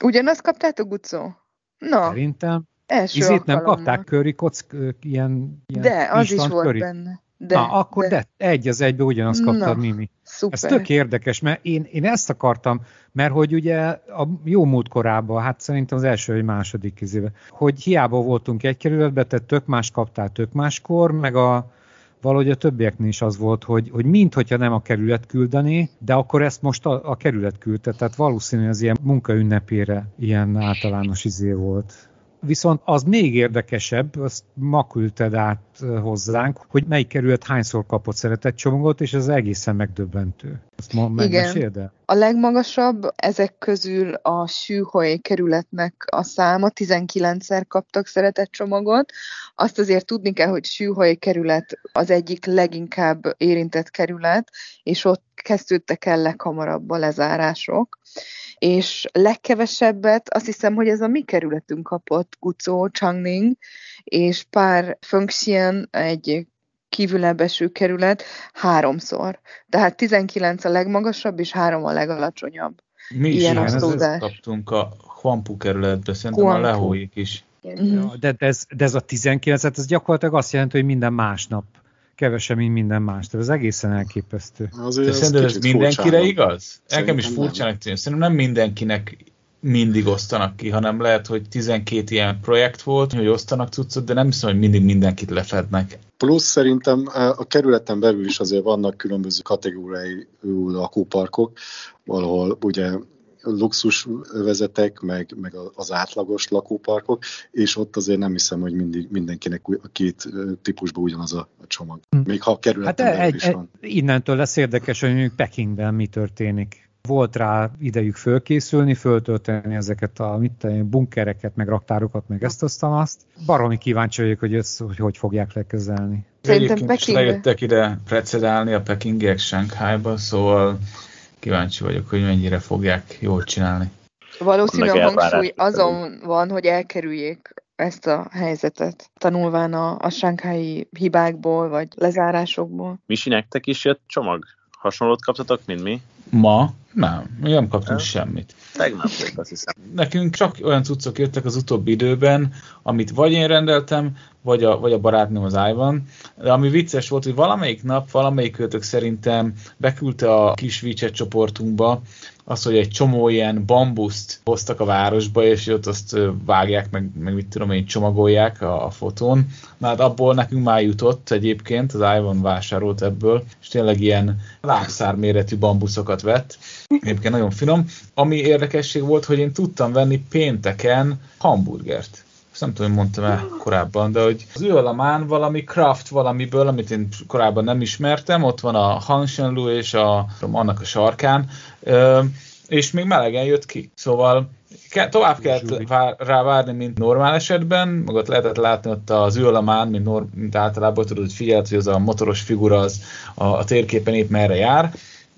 Ugyanazt kaptátok, Gucó? Na, Szerintem. Első Izét nem kapták curry kock, ilyen, ilyen De, az is volt curry. benne. De, Na, akkor de. egy az egybe ugyanazt kaptad, Na, Mimi. Szuper. Ez tök érdekes, mert én, én ezt akartam, mert hogy ugye a jó múlt korában, hát szerintem az első vagy második kezébe, hogy hiába voltunk egy kerületben, tehát tök más kaptál tök máskor, meg a valahogy a többieknél is az volt, hogy, hogy mint hogyha nem a kerület küldeni, de akkor ezt most a, a kerület küldte, tehát valószínűleg az ilyen munkaünnepére ilyen általános izé volt. Viszont az még érdekesebb, azt ma küldted át ö, hozzánk, hogy melyik kerület hányszor kapott szeretett csomagot, és ez egészen megdöbbentő. Ezt ma megmeséld el? A legmagasabb ezek közül a Sűhoj kerületnek a száma, 19-szer kaptak szeretett csomagot. Azt azért tudni kell, hogy Sűhoj kerület az egyik leginkább érintett kerület, és ott kezdődtek el leghamarabb a lezárások. És legkevesebbet azt hiszem, hogy ez a mi kerületünk kapott, Gucó, Changning, és pár Fengxian, egy kívülebb eső kerület háromszor. Tehát 19 a legmagasabb, és három a legalacsonyabb. Mi is Ilyen ilyen kaptunk a Huampu kerületbe, szerintem Huampu. a lehóik is. Mhm. De, de, ez, de ez a 19, hát ez gyakorlatilag azt jelenti, hogy minden másnap kevesebb, mint minden más. Tehát ez egészen elképesztő. Azért De ez kicsit mindenkire furcsának. igaz? Engem is Szerintem furcsának tűnik. Szerintem nem mindenkinek mindig osztanak ki, hanem lehet, hogy 12 ilyen projekt volt, hogy osztanak cuccot, de nem hiszem, hogy mindig mindenkit lefednek. Plusz szerintem eh, a kerületen belül is azért vannak különböző kategóriai lakóparkok, valahol ugye luxus vezetek, meg, meg az átlagos lakóparkok, és ott azért nem hiszem, hogy mindig mindenkinek a két eh, típusban ugyanaz a, a csomag. Hm. Még ha a Hát kerületen belül egy, is egy, van. innentől lesz érdekes, hogy mondjuk Pekingben mi történik. Volt rá idejük fölkészülni, föltölteni ezeket a mit tudom, bunkereket, meg raktárokat, meg ezt azt, azt. Baromi kíváncsi vagyok, hogy ezt hogy, hogy fogják lekezelni. Szerintem Egyébként is Pekingbe. lejöttek ide precedálni a pekingiek Shanghaiba, szóval kíváncsi vagyok, hogy mennyire fogják jól csinálni. Valószínűleg Meg a hangsúly azon van, hogy elkerüljék ezt a helyzetet, tanulván a, a sánkhelyi hibákból, vagy lezárásokból. Misi, nektek is jött csomag? Hasonlót kaptatok, mint mi? Ma? Nem, mi nem kaptunk Nem? semmit. Tegnap volt, azt hiszem. Nekünk csak olyan cuccok jöttek az utóbbi időben, amit vagy én rendeltem, vagy a, vagy a barátnőm az iVan. De ami vicces volt, hogy valamelyik nap valamelyik kötök szerintem beküldte a kis WeChat csoportunkba az, hogy egy csomó ilyen bambuszt hoztak a városba, és ott azt vágják, meg, meg mit tudom én, csomagolják a, a fotón. Na hát abból nekünk már jutott egyébként, az Ivan vásárolt ebből, és tényleg ilyen lábszár méretű bambuszokat vett. Egyébként nagyon finom. Ami érdekesség volt, hogy én tudtam venni pénteken hamburgert ezt nem tudom, hogy mondtam el korábban, de hogy az ő alamán valami craft valamiből, amit én korábban nem ismertem, ott van a Hanshenlu és a, annak a sarkán, és még melegen jött ki. Szóval ke, tovább kellett vár, rá várni, mint normál esetben, magat lehetett látni ott az űrlamán, mint, norm, mint általában tudod, hogy figyelt, hogy az a motoros figura az a, a térképen épp merre jár,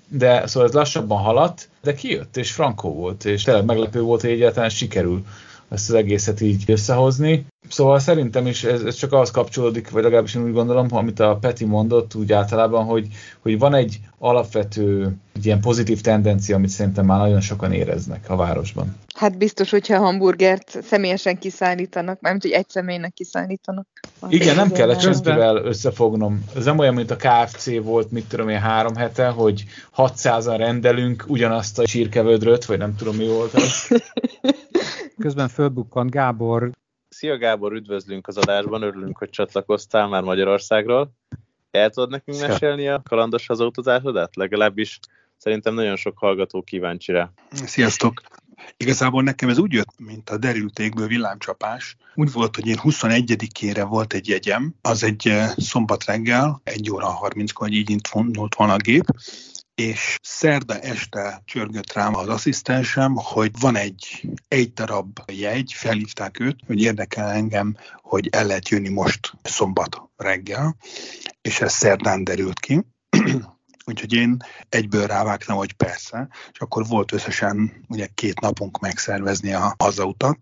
de szóval ez lassabban haladt, de kijött, és frankó volt, és tényleg meglepő volt, hogy egyáltalán sikerül ezt az egészet így összehozni. Szóval szerintem is ez, ez csak az kapcsolódik, vagy legalábbis én úgy gondolom, amit a Peti mondott úgy általában, hogy, hogy van egy alapvető egy ilyen pozitív tendencia, amit szerintem már nagyon sokan éreznek a városban. Hát biztos, hogyha hamburgert személyesen kiszállítanak, mármint, hogy egy személynek kiszállítanak. Igen, nem kell csözbivel összefognom. Ez nem olyan, mint a KFC volt, mit tudom én, három hete, hogy 600-an rendelünk ugyanazt a sírkevődröt, vagy nem tudom mi volt az. (laughs) Közben fölbukkant Gábor. Szia Gábor, üdvözlünk az adásban, örülünk, hogy csatlakoztál már Magyarországról. El tudod nekünk Szia. mesélni a kalandos hazautazásodat? Legalábbis szerintem nagyon sok hallgató kíváncsi rá. Sziasztok! Igazából nekem ez úgy jött, mint a derültékből villámcsapás. Úgy volt, hogy én 21-ére volt egy jegyem, az egy eh, szombat reggel, 1 óra 30-kor, hogy így indult volna a gép, és szerda este csörgött rám az asszisztensem, hogy van egy egy darab jegy, felhívták őt, hogy érdekel engem, hogy el lehet jönni most szombat reggel, és ez szerdán derült ki. (clears throat) Úgyhogy én egyből rávágtam, hogy persze, és akkor volt összesen ugye két napunk megszervezni a hazautat,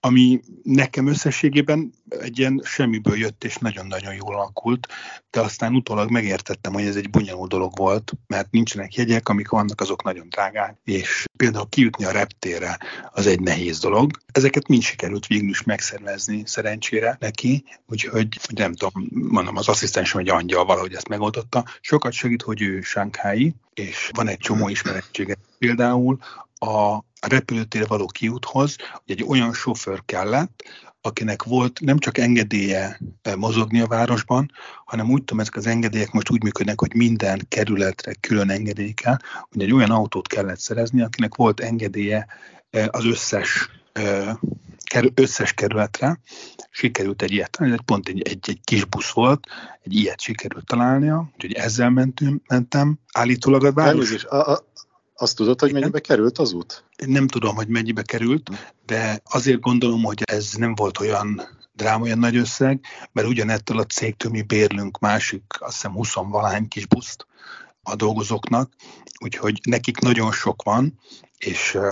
ami nekem összességében egy ilyen semmiből jött, és nagyon-nagyon jól alakult, de aztán utólag megértettem, hogy ez egy bonyolult dolog volt, mert nincsenek jegyek, amik vannak, azok nagyon drágák, és például kijutni a reptérre az egy nehéz dolog. Ezeket mind sikerült végül is megszervezni szerencsére neki, úgyhogy nem tudom, mondom, az asszisztensem egy angyal valahogy ezt megoldotta. Sokat segít, hogy ő Sánkhái, és van egy csomó ismerettsége. Például a repülőtérre való kiúthoz, hogy egy olyan sofőr kellett, akinek volt nem csak engedélye eh, mozogni a városban, hanem úgy tudom, ezek az engedélyek most úgy működnek, hogy minden kerületre külön engedély kell, hogy egy olyan autót kellett szerezni, akinek volt engedélye eh, az összes eh, összes kerületre, sikerült egy ilyet találni, pont egy, egy, egy kis busz volt, egy ilyet sikerült találnia, úgyhogy ezzel mentünk, mentem. Állítólag a város... a, a, azt tudod, hogy mennyibe került az út? Nem tudom, hogy mennyibe került, de azért gondolom, hogy ez nem volt olyan drám, olyan nagy összeg, mert ugyanettől a cégtől mi bérlünk másik, azt hiszem 20 valány kis buszt a dolgozóknak, úgyhogy nekik nagyon sok van, és uh,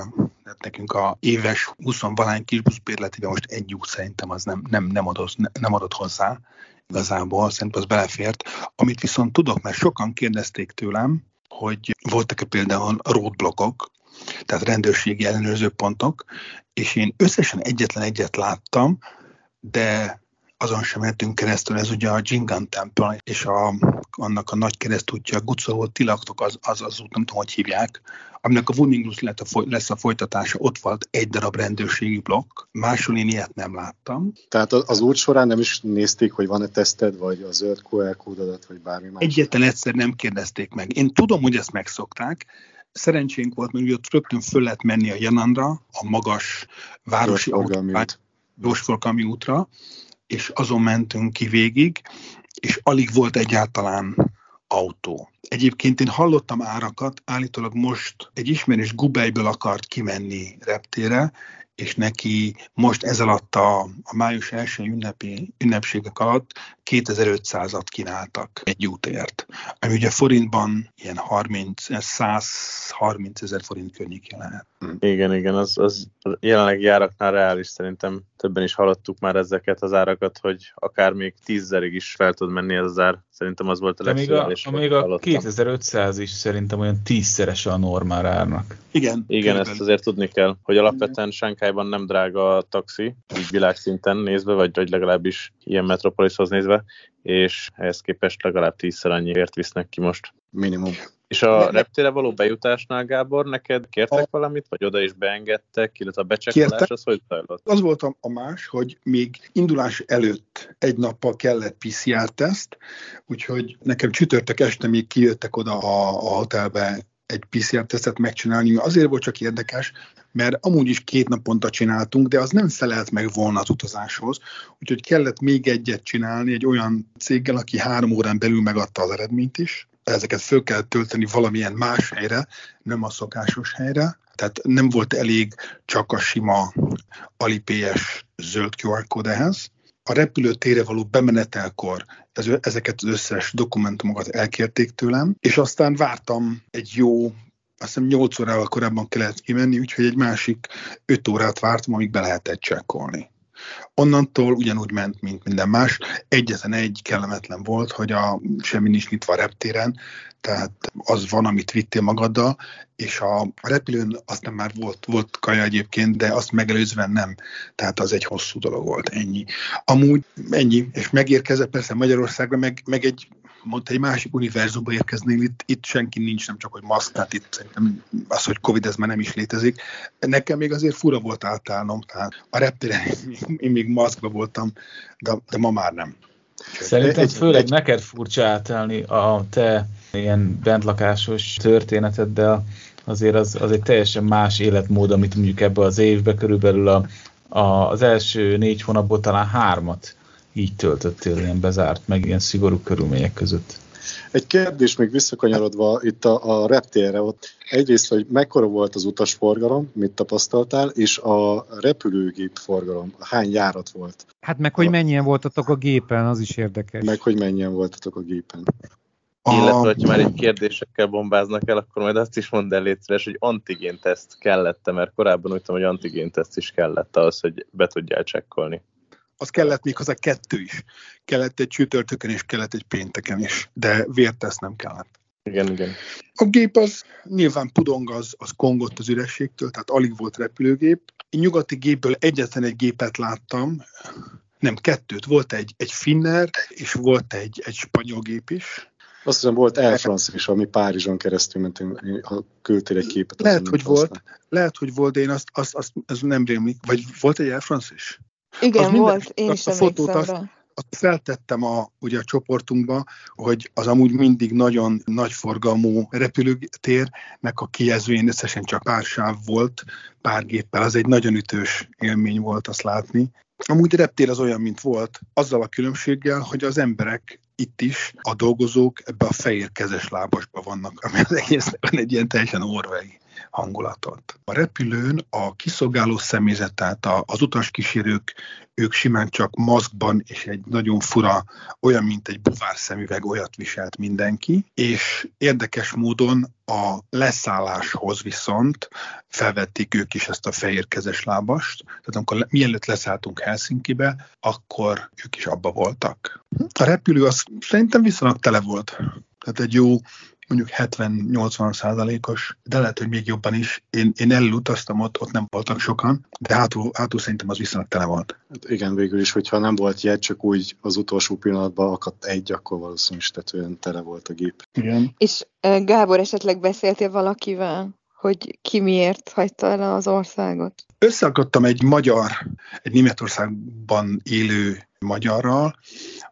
nekünk a éves 20 valány kis busz bérletében most egy út szerintem az nem, nem, nem, adott, nem adott hozzá igazából, szerintem az belefért. Amit viszont tudok, mert sokan kérdezték tőlem, hogy voltak-e például roadblockok, tehát rendőrségi ellenőrző pontok, és én összesen egyetlen egyet láttam, de azon sem mehetünk keresztül, ez ugye a Jingan Temple, és a, annak a nagy keresztútja, a Gucoló Tilaktok, az, az az út, nem tudom, hogy hívják, aminek a Wuninglus lesz a folytatása, ott volt egy darab rendőrségi blokk, máshol én ilyet nem láttam. Tehát az út során nem is nézték, hogy van-e teszted, vagy a zöld QR kódodat, vagy bármi más? Egyetlen egyszer nem kérdezték meg. Én tudom, hogy ezt megszokták, szerencsénk volt, mert ott rögtön föl lehet menni a Janandra, a magas városi gyorsforgalmi útra, és azon mentünk ki végig, és alig volt egyáltalán autó. Egyébként én hallottam árakat, állítólag most egy ismerős Gubejből akart kimenni reptére, és neki most ez alatt a, a május első ünnepi, ünnepségek alatt 2500-at kínáltak egy útért, ami ugye forintban ilyen 30, 130 ezer forint környékén lehet. Igen, igen, az, az jelenlegi járaknál reális, szerintem többen is hallottuk már ezeket az árakat, hogy akár még tízzerig is fel tud menni ez az ár. Szerintem az volt a legszörnyűsebb. Még a, még a 2500 is szerintem olyan tízszeres a normál árnak. Igen. Igen, ezt azért tudni kell, hogy alapvetően Sánkájban nem drága a taxi, így világszinten nézve, vagy, vagy legalábbis ilyen metropolishoz nézve, és ehhez képest legalább tízszer annyiért visznek ki most. Minimum. És a reptére való bejutásnál, Gábor, neked kértek a... valamit, vagy oda is beengedtek, illetve a becsekkolás, az hogy zajlott? Az volt a más, hogy még indulás előtt egy nappal kellett PCR-teszt, úgyhogy nekem csütörtök este még kijöttek oda a, a hotelbe egy PCR-tesztet megcsinálni. Azért volt csak érdekes, mert amúgy is két naponta csináltunk, de az nem felelt meg volna az utazáshoz, úgyhogy kellett még egyet csinálni egy olyan céggel, aki három órán belül megadta az eredményt is. Ezeket föl kell tölteni valamilyen más helyre, nem a szokásos helyre. Tehát nem volt elég csak a sima alipélyes zöld QR kód ehhez. A repülőtére való bemenetelkor ezeket az összes dokumentumokat elkérték tőlem, és aztán vártam egy jó azt hiszem 8 órával korábban kellett kimenni, úgyhogy egy másik 5 órát vártam, amíg be lehetett csekkolni. Onnantól ugyanúgy ment, mint minden más. Egyetlen egy kellemetlen volt, hogy a semmi nincs nyitva a reptéren, tehát az van, amit vittél magaddal, és a repülőn aztán már volt, volt kaja egyébként, de azt megelőzően nem. Tehát az egy hosszú dolog volt, ennyi. Amúgy ennyi, és megérkezett persze Magyarországra, meg, meg egy mondta, egy másik univerzumba érkeznél, itt, itt senki nincs, nem csak, hogy maszk, tehát itt szerintem az, hogy Covid, ez már nem is létezik. Nekem még azért fura volt átállnom, tehát a reptéren (laughs) én még maszkba voltam, de, de ma már nem. Szerintem egy, főleg egy... neked furcsa átállni a te ilyen bentlakásos történeteddel, azért az, az egy teljesen más életmód, amit mondjuk ebbe az évbe körülbelül a, a, az első négy hónapból talán hármat így töltöttél ilyen bezárt, meg ilyen szigorú körülmények között. Egy kérdés még visszakanyarodva itt a, a reptérre, ott egyrészt, hogy mekkora volt az utasforgalom, mit tapasztaltál, és a repülőgép forgalom, hány járat volt? Hát meg, hogy mennyien voltatok a gépen, az is érdekes. Meg, hogy mennyien voltatok a gépen. Illetve, hogyha már egy kérdésekkel bombáznak el, akkor majd azt is mondd el létszeres, hogy antigén-teszt kellett mert korábban úgy tudom, hogy antigén-teszt is kellett ahhoz, hogy be tudjál csekkolni az kellett még hozzá kettő is. Kellett egy csütörtökön és kellett egy pénteken is, de vértesz nem kellett. Igen, igen. A gép az nyilván pudong az, az kongott az ürességtől, tehát alig volt repülőgép. Én nyugati gépből egyetlen egy gépet láttam, nem kettőt, volt egy, egy finner, és volt egy, egy spanyol gép is. Azt hiszem volt Air France is, ami Párizson keresztül ment, ha küldtél egy képet. Lehet, hogy volt, lehet, hogy volt, de én azt, azt, azt, azt nem rémlik. Vagy volt egy Air France is? Igen, az volt, minden, én is a fotót azt, azt feltettem a, ugye a csoportunkba, hogy az amúgy mindig nagyon nagy forgalmú repülőtérnek a kijelzőjén összesen csak pár sáv volt, pár géppel. Az egy nagyon ütős élmény volt azt látni. Amúgy a reptér az olyan, mint volt, azzal a különbséggel, hogy az emberek itt is, a dolgozók ebbe a fehér kezes lábasba vannak, ami az egésznek van egy ilyen teljesen orvei hangulatot. A repülőn a kiszolgáló személyzet, tehát az utaskísérők, ők simán csak maszkban és egy nagyon fura, olyan, mint egy buvár szemüveg, olyat viselt mindenki, és érdekes módon a leszálláshoz viszont felvették ők is ezt a fehérkezes lábast, tehát amikor mielőtt leszálltunk Helsinkibe, akkor ők is abba voltak. A repülő az szerintem viszonylag tele volt. Tehát egy jó mondjuk 70-80 százalékos, de lehet, hogy még jobban is. Én, én elutaztam ott, ott nem voltak sokan, de hátul, hátul szerintem az viszonylag tele volt. Hát igen, végül is, hogyha nem volt jegy, csak úgy az utolsó pillanatban akadt egy, akkor valószínűleg olyan tele volt a gép. Igen. És Gábor, esetleg beszéltél valakivel? hogy ki miért hagyta el az országot? Összeakadtam egy magyar, egy Németországban élő magyarral,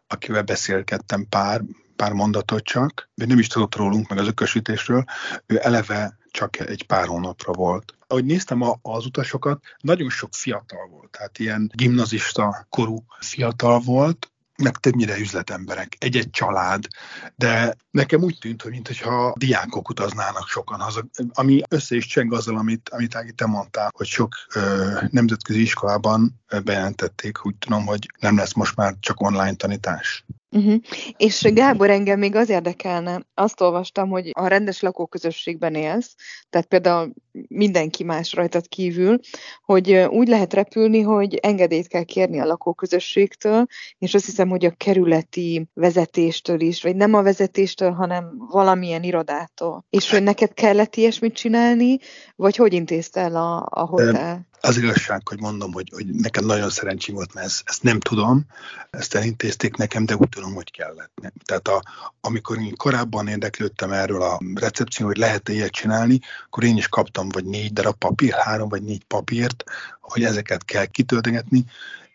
akivel beszélgettem pár, pár mondatot csak, de nem is tudott rólunk, meg az ökösítésről, ő eleve csak egy pár hónapra volt. Ahogy néztem a, az utasokat, nagyon sok fiatal volt, tehát ilyen gimnazista korú fiatal volt, meg többnyire üzletemberek, egy-egy család, de nekem úgy tűnt, hogy mintha diákok utaznának sokan haza, ami össze is cseng azzal, amit, amit Ági, te mondtál, hogy sok ö, nemzetközi iskolában bejelentették, úgy tudom, hogy nem lesz most már csak online tanítás. Uh-huh. És Gábor, engem még az érdekelne, azt olvastam, hogy a rendes lakóközösségben élsz, tehát például mindenki más rajtad kívül, hogy úgy lehet repülni, hogy engedélyt kell kérni a lakóközösségtől, és azt hiszem, hogy a kerületi vezetéstől is, vagy nem a vezetéstől, hanem valamilyen irodától. És hogy neked kellett ilyesmit csinálni, vagy hogy intézte el a, a hotel? Az igazság, hogy mondom, hogy, hogy nekem nagyon szerencsém volt, mert ezt, ezt nem tudom, ezt elintézték nekem, de úgy tudom, hogy kellett. Tehát a, amikor én korábban érdeklődtem erről a recepció, hogy lehet-e ilyet csinálni, akkor én is kaptam vagy négy darab papír, három vagy négy papírt, hogy ezeket kell kitöltegetni,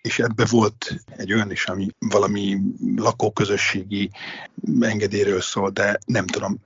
és ebbe volt egy olyan is, ami valami lakóközösségi engedélyről szól, de nem tudom,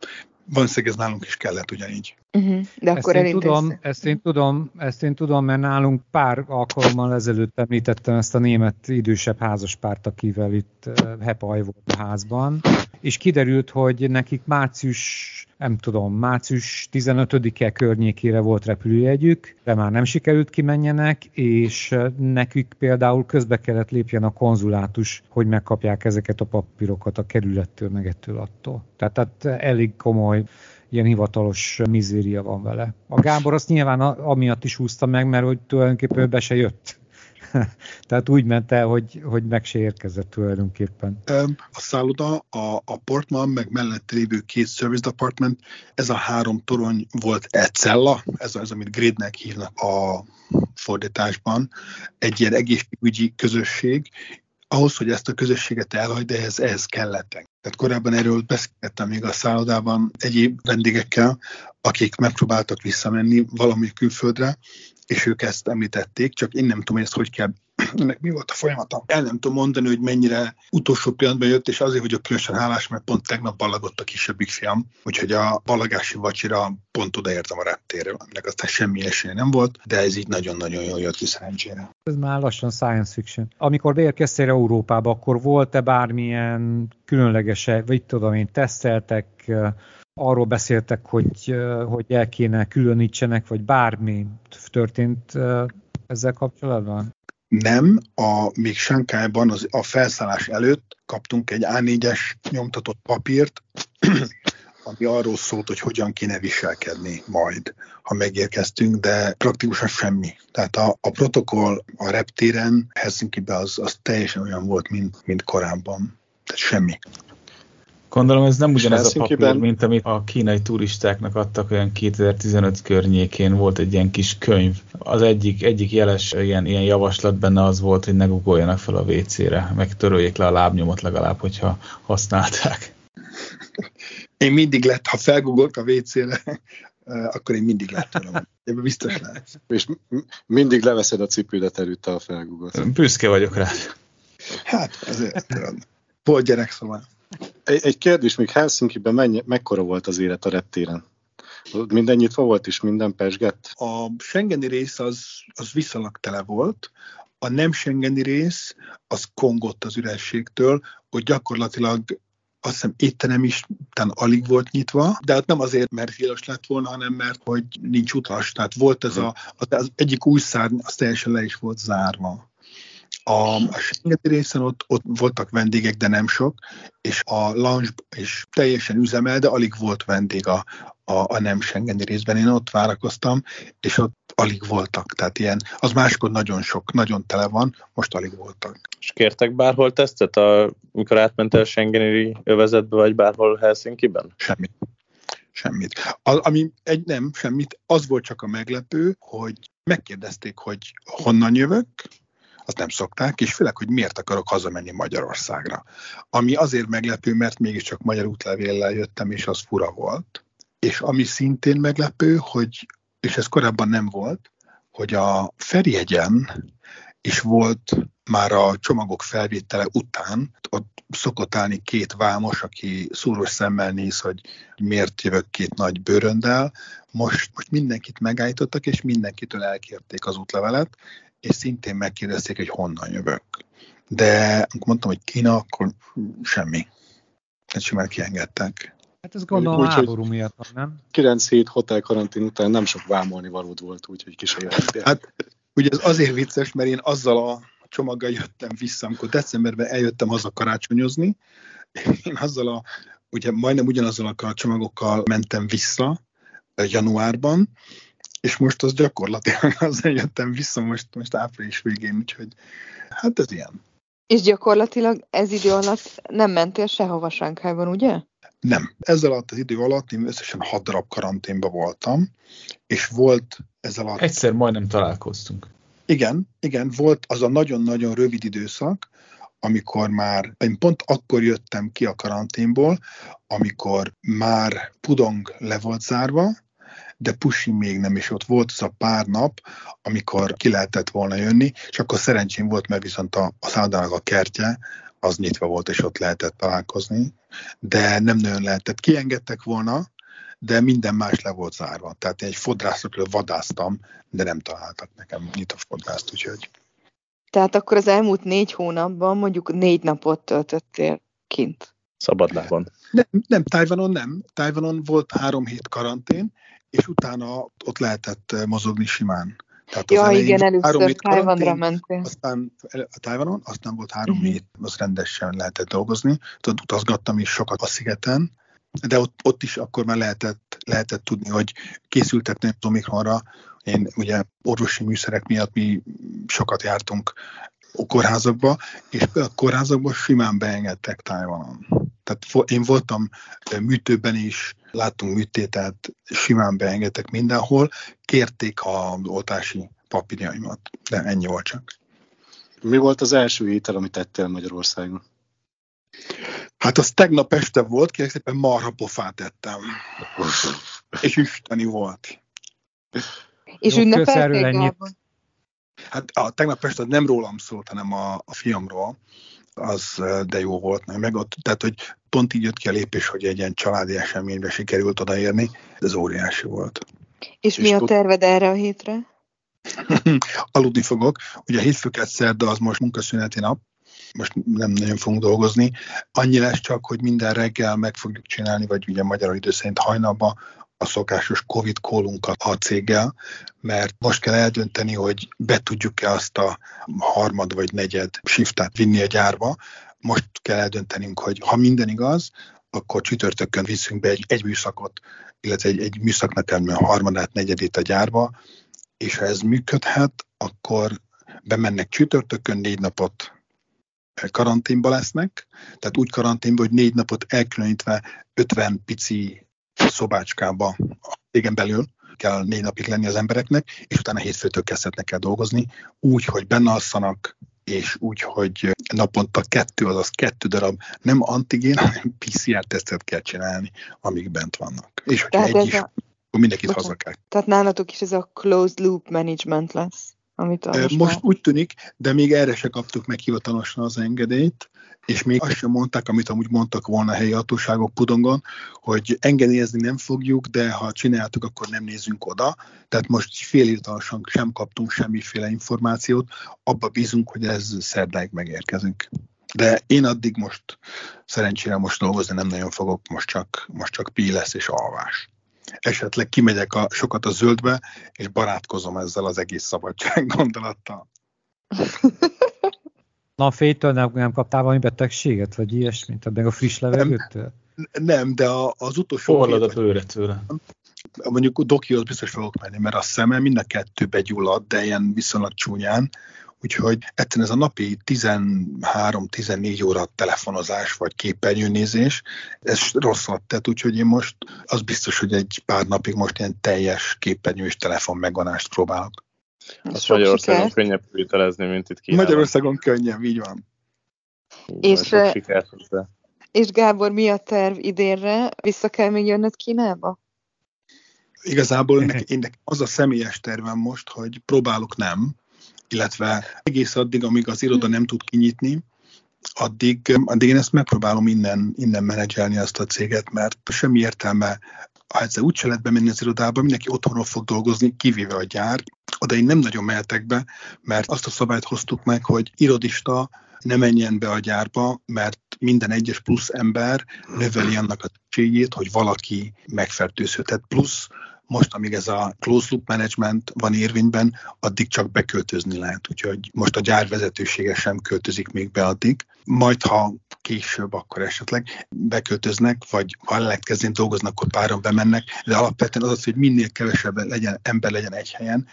valószínűleg ez nálunk is kellett ugyanígy. Uh-huh. De akkor ezt én, tudom, ezt én tudom, ezt én tudom, mert nálunk pár alkalommal ezelőtt említettem ezt a német idősebb házaspárt, akivel itt hepaj volt a házban, és kiderült, hogy nekik március, nem tudom, március 15-e környékére volt repülőjegyük, de már nem sikerült kimenjenek, és nekük például közbe kellett lépjen a konzulátus, hogy megkapják ezeket a papírokat a kerülettől, meg ettől attól. Tehát, tehát elég komoly ilyen hivatalos mizéria van vele. A Gábor azt nyilván amiatt is húzta meg, mert hogy tulajdonképpen be se jött. (laughs) Tehát úgy ment el, hogy, hogy meg se érkezett tulajdonképpen. A szálloda, a, a Portman, meg mellett lévő két service department, ez a három torony volt egy cella, ez, ez amit gridnek hívnak a fordításban, egy ilyen egészségügyi közösség, ahhoz, hogy ezt a közösséget elhagy, de ehhez, ehhez kellett. Tehát korábban erről beszéltem még a szállodában egyéb vendégekkel, akik megpróbáltak visszamenni valami külföldre, és ők ezt említették, csak én nem tudom, hogy ezt hogy kell (clears throat) ennek mi volt a folyamata. El nem tudom mondani, hogy mennyire utolsó pillanatban jött, és azért vagyok különösen hálás, mert pont tegnap ballagott a kisebbik fiam, úgyhogy a ballagási vacsira pont odaértem a reptérről, aminek aztán semmi esélye nem volt, de ez így nagyon-nagyon jól jött ki szerencsére. Ez már lassan science fiction. Amikor beérkeztél Európába, akkor volt-e bármilyen különleges, vagy tudom én, teszteltek, arról beszéltek, hogy, hogy el kéne különítsenek, vagy bármi történt ezzel kapcsolatban? Nem, a, még Sánkájban az, a felszállás előtt kaptunk egy A4-es nyomtatott papírt, (clears throat) ami arról szólt, hogy hogyan kéne viselkedni majd, ha megérkeztünk, de praktikusan semmi. Tehát a, a protokoll a reptéren Helsinki-be az, az teljesen olyan volt, mint, mint korábban. Tehát semmi. Gondolom ez nem ugyanaz a papír, mint amit a kínai turistáknak adtak olyan 2015 környékén, volt egy ilyen kis könyv. Az egyik, egyik jeles ilyen, ilyen javaslat benne az volt, hogy ne googoljanak fel a WC-re, meg töröljék le a lábnyomot legalább, hogyha használták. Én mindig lett, ha felgoogolt a WC-re, (laughs) akkor én mindig lettem. Ebben biztos lehet. És mindig leveszed a cipődet előtte a felgoogolt. Büszke vagyok rá. Hát, azért. Volt gyerek szóval. Egy, egy kérdés, még Helsinki-ben mennyi, mekkora volt az élet a reptéren? Minden nyitva volt és minden pesgett? A Schengeni rész az, az viszonylag tele volt, a nem Schengeni rész az kongott az ürességtől, hogy gyakorlatilag azt hiszem étterem is talán alig volt nyitva, de hát nem azért, mert hílos lett volna, hanem mert hogy nincs utas. Tehát volt ez a, az egyik új szárny, az teljesen le is volt zárva. A, a Schengeti részen ott, ott voltak vendégek, de nem sok, és a lounge is teljesen üzemel, de alig volt vendég a, a, a nem Schengeni részben. Én ott várakoztam, és ott alig voltak. Tehát ilyen, az máskor nagyon sok, nagyon tele van, most alig voltak. És kértek bárhol tesztet, amikor átmentél Schengeni övezetbe, vagy bárhol Helsinki-ben? Semmit. Semmit. A, ami egy nem, semmit. Az volt csak a meglepő, hogy megkérdezték, hogy honnan jövök, azt nem szokták, és főleg, hogy miért akarok hazamenni Magyarországra. Ami azért meglepő, mert mégiscsak magyar útlevéllel jöttem, és az fura volt. És ami szintén meglepő, hogy, és ez korábban nem volt, hogy a Ferjegyen is volt már a csomagok felvétele után, ott szokott állni két vámos, aki szúros szemmel néz, hogy miért jövök két nagy bőröndel. Most, most mindenkit megállítottak, és mindenkitől elkérték az útlevelet, és szintén megkérdezték, hogy honnan jövök. De amikor mondtam, hogy Kína, akkor semmi. Hát simán kiengedtek. Hát ez gondolom úgy, háború miatt van, nem? 9 hét hotel karantén után nem sok vámolni valód volt, úgyhogy kísérletél. Hát ugye ez azért vicces, mert én azzal a csomaggal jöttem vissza, amikor decemberben eljöttem haza karácsonyozni, én azzal a, ugye majdnem ugyanazzal a csomagokkal mentem vissza januárban, és most az gyakorlatilag (laughs) azért jöttem vissza most, most április végén, úgyhogy hát ez ilyen. És gyakorlatilag ez idő alatt nem mentél sehova Sánkhájban, ugye? Nem. Ezzel alatt az idő alatt én összesen hat darab karanténban voltam, és volt ezzel alatt... Egyszer majdnem találkoztunk. Igen, igen, volt az a nagyon-nagyon rövid időszak, amikor már, én pont akkor jöttem ki a karanténból, amikor már Pudong le volt zárva, de Pusi még nem is ott volt az a pár nap, amikor ki lehetett volna jönni, és akkor szerencsém volt, mert viszont a, a szállodának a kertje, az nyitva volt, és ott lehetett találkozni, de nem nagyon lehetett. Kiengedtek volna, de minden más le volt zárva. Tehát én egy fodrászokról vadáztam, de nem találtak nekem a fodrászt, úgyhogy... Tehát akkor az elmúlt négy hónapban mondjuk négy napot töltöttél kint. Szabadlábon. Nem, nem, Tajvanon nem. Tajvanon volt három hét karantén, és utána ott lehetett mozogni simán. Tehát ja, igen, először Tajvanra mentél. Aztán a Tajvanon, aztán volt három uh-huh. hét, az rendesen lehetett dolgozni. Tudod, utazgattam is sokat a szigeten, de ott, ott is akkor már lehetett, lehetett tudni, hogy készültek nem Omikronra. Én ugye orvosi műszerek miatt mi sokat jártunk a kórházakba, és a kórházakba simán beengedtek Tajvanon. Tehát én voltam műtőben is, láttunk műtétet, simán beengedtek mindenhol, kérték a oltási papírjaimat, de ennyi volt csak. Mi volt az első étel, amit tettél Magyarországon? Hát az tegnap este volt, kérlek szépen marhapofát ettem. (laughs) És isteni volt. És ünnepelték, Hát a tegnap este nem rólam szólt, hanem a, a fiamról az de jó volt, meg ott, tehát hogy pont így jött ki a lépés, hogy egy ilyen családi eseménybe sikerült odaérni, ez óriási volt. És, és mi a terved erre a hétre? (laughs) Aludni fogok. Ugye hétfőket szerda az most munkaszüneti nap, most nem nagyon fogunk dolgozni. Annyi lesz csak, hogy minden reggel meg fogjuk csinálni, vagy ugye magyar idő szerint hajnalba a szokásos Covid kólunkat a céggel, mert most kell eldönteni, hogy be tudjuk-e azt a harmad vagy negyed shiftet vinni a gyárba. Most kell eldöntenünk, hogy ha minden igaz, akkor csütörtökön viszünk be egy, egy műszakot, illetve egy, egy műszaknak a harmadát, negyedét a gyárba, és ha ez működhet, akkor bemennek csütörtökön, négy napot karanténba lesznek, tehát úgy karanténba, hogy négy napot elkülönítve 50 pici szobácskába a cégen belül kell négy napig lenni az embereknek, és utána hétfőtől kezdhetnek el dolgozni, úgy, hogy benne alszanak, és úgy, hogy naponta kettő, azaz kettő darab nem antigén, hanem PCR-tesztet kell csinálni, amíg bent vannak. És hogyha Tehát egy is, a... akkor mindenkit haza kell. Tehát nálatok is ez a closed loop management lesz? Amit most, most úgy tűnik, de még erre se kaptuk meg hivatalosan az engedélyt, és még azt sem mondták, amit amúgy mondtak volna a helyi hatóságok Pudongon, hogy engedélyezni nem fogjuk, de ha csináltuk, akkor nem nézünk oda. Tehát most félírtalosan sem kaptunk semmiféle információt, abba bízunk, hogy ez szerdáig megérkezünk. De én addig most szerencsére most dolgozni nem nagyon fogok, most csak, most csak pi lesz és alvás. Esetleg kimegyek a, sokat a zöldbe, és barátkozom ezzel az egész szabadság gondolattal. (laughs) Na, a fétől nem, nem kaptál valami betegséget, vagy ilyesmit, meg a friss levegőtől? Nem, nem de a, az utolsó... Forrad a bőre tőle. Mondjuk dokihoz biztos fogok menni, mert a szeme mind a kettő begyullad, de ilyen viszonylag csúnyán, úgyhogy egyszerűen ez a napi 13-14 óra telefonozás vagy képernyőnézés, ez rosszat tett, úgyhogy én most az biztos, hogy egy pár napig most ilyen teljes képernyős telefon megvonást próbálok. Az Magyarországon könnyebb vitelezni, mint itt Kínában. Magyarországon könnyebb, így van. És, és Gábor, mi a terv idénre? Vissza kell még jönnöd Kínába? Igazából ennek, ennek az a személyes tervem most, hogy próbálok nem, illetve egész addig, amíg az iroda nem tud kinyitni, addig, addig én ezt megpróbálom innen, innen menedzselni ezt a céget, mert semmi értelme ha egyszer úgy se lehet bemenni az irodába, mindenki otthonról fog dolgozni, kivéve a gyár. Oda én nem nagyon mehetek be, mert azt a szabályt hoztuk meg, hogy irodista ne menjen be a gyárba, mert minden egyes plusz ember növeli annak a tényét, hogy valaki megfertőzhet. plusz most, amíg ez a closed loop management van érvényben, addig csak beköltözni lehet, úgyhogy most a gyár vezetősége sem költözik még be addig. Majd, ha később, akkor esetleg beköltöznek, vagy ha lehet kezdeni dolgoznak, akkor páran bemennek, de alapvetően az az, hogy minél kevesebb legyen, ember legyen egy helyen,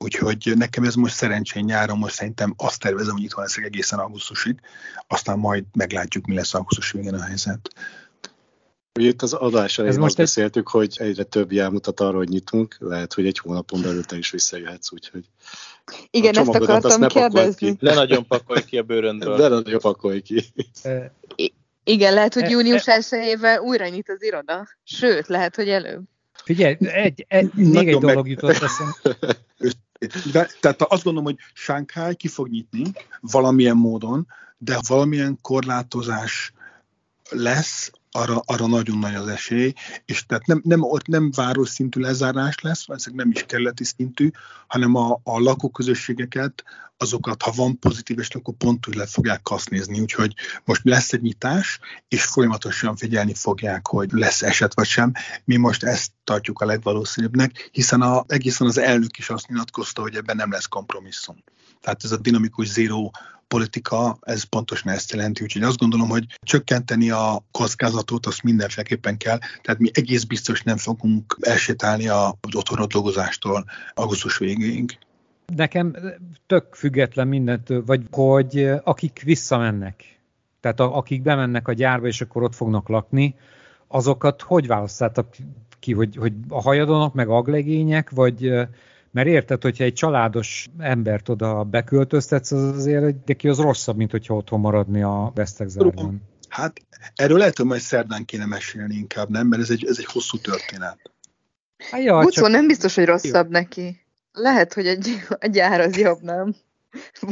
Úgyhogy nekem ez most szerencsén nyáron, most szerintem azt tervezem, hogy itt van leszek egészen augusztusig, aztán majd meglátjuk, mi lesz augusztus végén a helyzet. Ugye itt az adás elején Ez most most egy- beszéltük, hogy egyre több jelmutat arra, hogy nyitunk, lehet, hogy egy hónapon belül te is visszajöhetsz, úgyhogy Igen, A ezt azt akartam ne kérdezni. ki. Le nagyon pakolj ki a bőröndből. de nagyon pakolj ki. E, Igen, lehet, hogy E- június 1 újra nyit az iroda. Sőt, lehet, hogy előbb. Figyelj, egy, egy, még Nagyon egy meg- dolog jutott eszembe. (laughs) De, tehát azt gondolom, hogy Shanghai ki fog nyitni valamilyen módon, de valamilyen korlátozás lesz, arra, arra nagyon nagy az esély, és tehát nem, nem, ott nem város szintű lezárás lesz, valószínűleg nem is kerületi szintű, hanem a, a lakóközösségeket, azokat, ha van pozitív, és akkor pont úgy le fogják kasznézni, úgyhogy most lesz egy nyitás, és folyamatosan figyelni fogják, hogy lesz eset vagy sem. Mi most ezt tartjuk a legvalószínűbbnek, hiszen a, egészen az elnök is azt nyilatkozta, hogy ebben nem lesz kompromisszum. Tehát ez a dinamikus zéró politika, ez pontosan ezt jelenti, úgyhogy azt gondolom, hogy csökkenteni a kockázatot, azt mindenféleképpen kell, tehát mi egész biztos nem fogunk elsétálni az otthonot dolgozástól augusztus végéig. Nekem tök független mindentől, vagy hogy eh, akik visszamennek, tehát akik bemennek a gyárba, és akkor ott fognak lakni, azokat hogy választottak ki, hogy, hogy a hajadonok, meg aglegények, vagy mert érted, hogyha egy családos embert oda beköltöztetsz, az azért egy- neki az rosszabb, mint hogyha otthon maradni a Vesztegzárban. Hát erről lehet, hogy majd szerdán kéne mesélni inkább, nem? Mert ez egy, ez egy hosszú történet. Hát ja, Gucó csak, nem biztos, hogy rosszabb neki. Lehet, hogy egy, egy gyár az jobb, nem?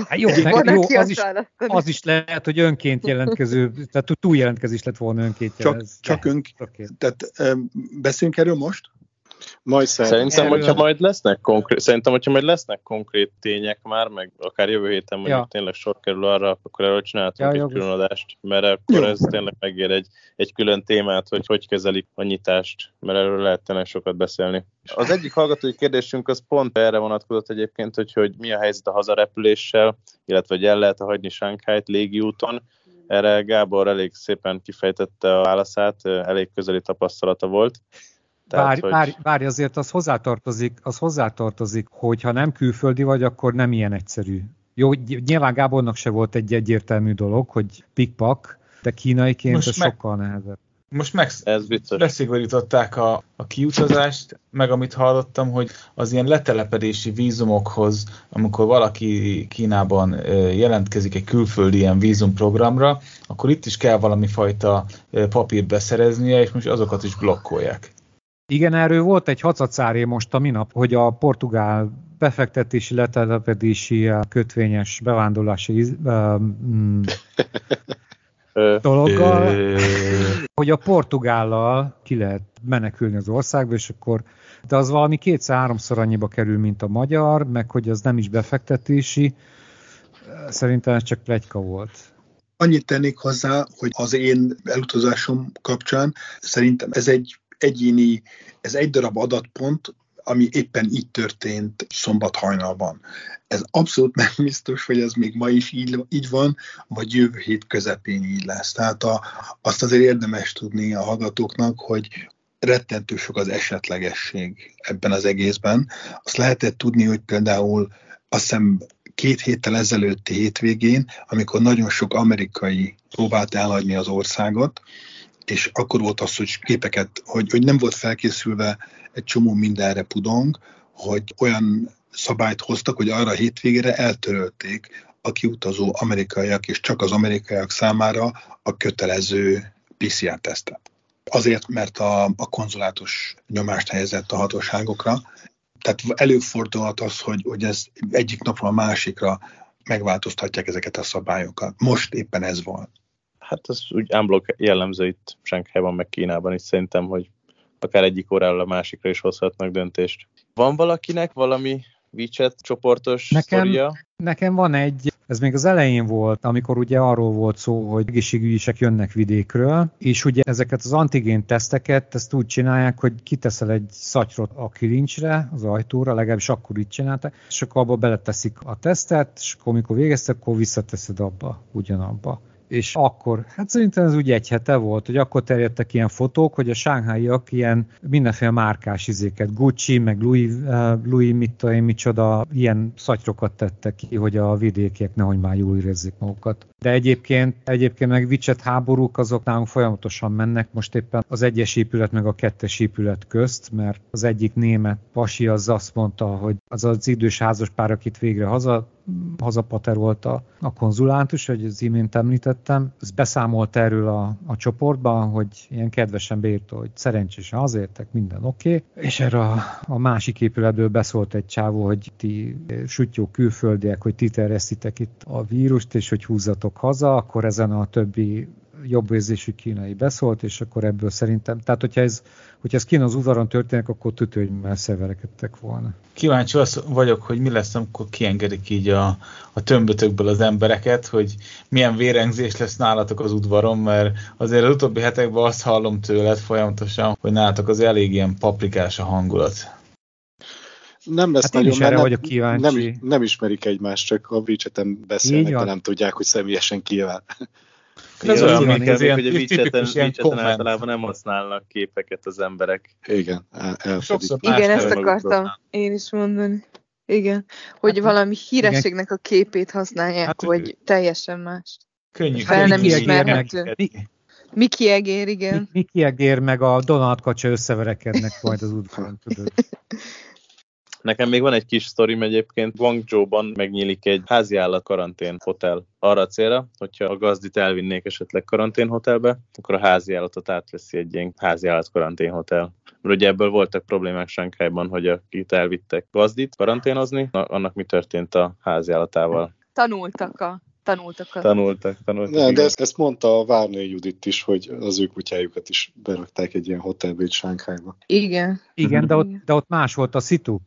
Hát jó, meg, jó az, is, az is lehet, hogy önként jelentkező, tehát túl jelentkezés lett volna önként Csak, jelez. csak önk, Oké. tehát em, beszéljünk erről most? Majd szerintem, Szerintem, Erről- hogyha majd lesznek konkrét, szerintem, hogyha majd lesznek konkrét tények már, meg akár jövő héten mondjuk Ja. tényleg sor kerül arra, akkor erről csináltunk Ja, egy külön adást, mert akkor Jó. ez tényleg megér egy, egy külön témát, hogy hogy kezelik a nyitást, mert erről lehet tényleg sokat beszélni. Az egyik hallgatói kérdésünk az pont erre vonatkozott egyébként, hogy, hogy mi a helyzet a hazarepüléssel, illetve hogy el lehet hagyni Sánkhájt légiúton. Erre Gábor elég szépen kifejtette a válaszát, elég közeli tapasztalata volt. Várj, hogy- várj, várj, azért az hozzátartozik, az hozzátartozik, hogy ha nem külföldi vagy, akkor nem ilyen egyszerű. Jó, nyilván Gábornak se volt egy egyértelmű dolog, hogy pikpak, de kínaiként Most ez meg- sokkal nehezebb. Most meg Ez biztos. beszigorították a, a kiutazást, meg amit hallottam, hogy az ilyen letelepedési vízumokhoz, amikor valaki Kínában jelentkezik egy külföldi ilyen vízumprogramra, akkor itt is kell valami fajta papírt beszereznie, és most azokat is blokkolják. Igen, erről volt egy hacacáré most a minap, hogy a portugál befektetési, letelepedési, kötvényes bevándorlási (laughs) Ö, dologgal, hogy a portugállal ki lehet menekülni az országba, és akkor, de az valami kétszer-háromszor annyiba kerül, mint a magyar, meg hogy az nem is befektetési. Szerintem ez csak plegyka volt. Annyit tennék hozzá, hogy az én elutazásom kapcsán szerintem ez egy egyéni, ez egy darab adatpont, ami éppen így történt szombat hajnalban. Ez abszolút nem biztos, hogy ez még ma is így, így van, vagy jövő hét közepén így lesz. Tehát a, azt azért érdemes tudni a hallgatóknak, hogy rettentő sok az esetlegesség ebben az egészben. Azt lehetett tudni, hogy például azt hiszem két héttel ezelőtti hétvégén, amikor nagyon sok amerikai próbált elhagyni az országot, és akkor volt az, hogy képeket, hogy, hogy nem volt felkészülve egy csomó mindenre pudong, hogy olyan szabályt hoztak, hogy arra a hétvégére eltörölték a kiutazó amerikaiak, és csak az amerikaiak számára a kötelező PCR-tesztet. Azért, mert a, a konzulátus nyomást helyezett a hatóságokra. Tehát előfordulhat az, hogy, hogy ez egyik napról a másikra megváltoztatják ezeket a szabályokat. Most éppen ez van. Hát ez úgy unblock jellemző itt Sánkhájban, meg Kínában is szerintem, hogy akár egyik óráról a másikra is hozhatnak döntést. Van valakinek valami WeChat csoportos Nekem- sztoria? Nekem van egy, ez még az elején volt, amikor ugye arról volt szó, hogy egészségügyisek jönnek vidékről, és ugye ezeket az antigén teszteket, ezt úgy csinálják, hogy kiteszel egy szatyrot a kilincsre, az ajtóra, legalábbis akkor így csinálták, és akkor abba beleteszik a tesztet, és akkor amikor végeztek, akkor visszateszed abba, ugyanabba. És akkor, hát szerintem ez úgy egy hete volt, hogy akkor terjedtek ilyen fotók, hogy a sánghaiak ilyen mindenféle márkás izéket, Gucci, meg Louis, uh, Louis mit tudom micsoda, ilyen szatyrokat tettek ki, hogy a vidékiek nehogy már jól érezzék magukat. De egyébként, egyébként meg Vicset háborúk azok nálunk folyamatosan mennek, most éppen az egyes épület meg a kettes épület közt, mert az egyik német pasi az azt mondta, hogy az az idős házas pár, akit végre haza hazapaterolta a konzulántus, hogy az imént említettem, ez beszámolt erről a, a csoportban, hogy ilyen kedvesen beírta, hogy szerencsésen hazértek, minden oké, okay. és erre a, a másik épületből beszólt egy csávó, hogy ti sutyó külföldiek, hogy ti terjesztitek itt a vírust, és hogy húzzatok haza, akkor ezen a többi jobb érzésű kínai beszólt, és akkor ebből szerintem, tehát hogyha ez, hogyha ez kín az udvaron történik, akkor tudja, hogy messze verekedtek volna. Kíváncsi az vagyok, hogy mi lesz, amikor kiengedik így a, a tömbötökből az embereket, hogy milyen vérengzés lesz nálatok az udvaron, mert azért az utóbbi hetekben azt hallom tőled folyamatosan, hogy nálatok az elég ilyen paprikás a hangulat. Nem lesz Hát én nagyon, is erre vagyok kíváncsi. nem, nem ismerik egymást, csak a Bridgeten beszélnek, de nem tudják, hogy személyesen kivel. Ez olyan, ilyen hogy a komment. általában nem használnak képeket az emberek. Igen, elfedik. Sokszor Igen, ezt akartam én is mondani. Igen, hogy Hát, valami hírességnek a képét használják, Hát, hogy teljesen más. Könnyű. Fel nem ismerhető. Mi, Miki Egér, igen. Miki Egér meg a Donald Kacsa összeverekednek majd az udvaron, tudod. (laughs) Nekem még van egy kis sztorim egyébként. Guangzhou-ban megnyílik egy háziállat karantén hotel arra a célra, hogyha a gazdit elvinnék esetleg karantén hotelbe, akkor a háziállatot átveszi egy ilyen háziállat karantén hotel. Mert ugye ebből voltak problémák Sankhájban, hogy akit elvittek gazdit karanténozni, na, annak mi történt a háziállatával. Tanultak a tanultak a... Tanultak, tanultak. Nem, de ezt, ezt mondta a Várnői Judit is, hogy az ő kutyájukat is berakták egy ilyen hotelbe itt Sánkhájba. Igen. Igen, de ott, de ott más volt a szitu.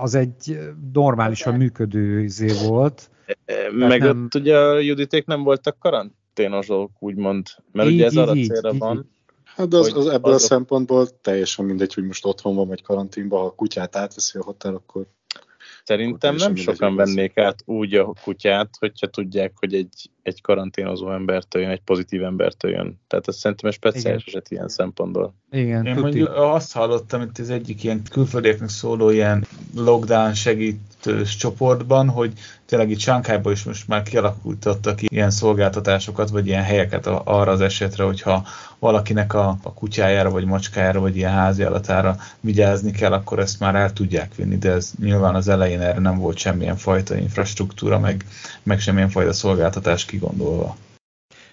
Az egy normálisan működő izé volt. Meg nem- ott ugye a Juditék nem voltak karanténosok, úgymond, mert Így, ugye ez így, arra így, célra így, van, Hát de az, az ebből azok- a szempontból teljesen mindegy, hogy most otthon van, vagy karanténban, ha a kutyát átveszi a hotel, akkor Szerintem nem sokan hogy vennék át úgy a kutyát, hogyha tudják, hogy egy, egy karanténozó embertől jön, egy pozitív embertől jön. Tehát ez szerintem egy speciális Igen. eset ilyen szempontból. Igen, Én tuti. mondjuk azt hallottam itt az egyik ilyen külföldieknek szóló ilyen lockdown segítős csoportban, hogy tényleg itt Sánkhájban is most már kialakultattak ilyen szolgáltatásokat, vagy ilyen helyeket arra az esetre, hogyha valakinek a, a kutyájára, vagy macskájára, vagy ilyen háziállatára vigyázni kell, akkor ezt már el tudják vinni, de ez nyilván az elején erre nem volt semmilyen fajta infrastruktúra, meg, meg semmilyen fajta szolgáltatás kigondolva.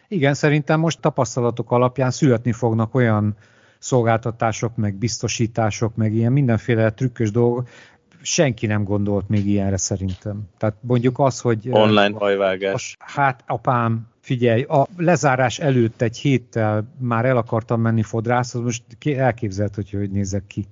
Igen, szerintem most tapasztalatok alapján születni fognak olyan szolgáltatások, meg biztosítások, meg ilyen mindenféle trükkös dolgok. Senki nem gondolt még ilyenre szerintem. Tehát mondjuk az, hogy... Online hajvágás. hát apám, figyelj, a lezárás előtt egy héttel már el akartam menni fodrászhoz, most ki- elképzelt, hogy hogy nézek ki.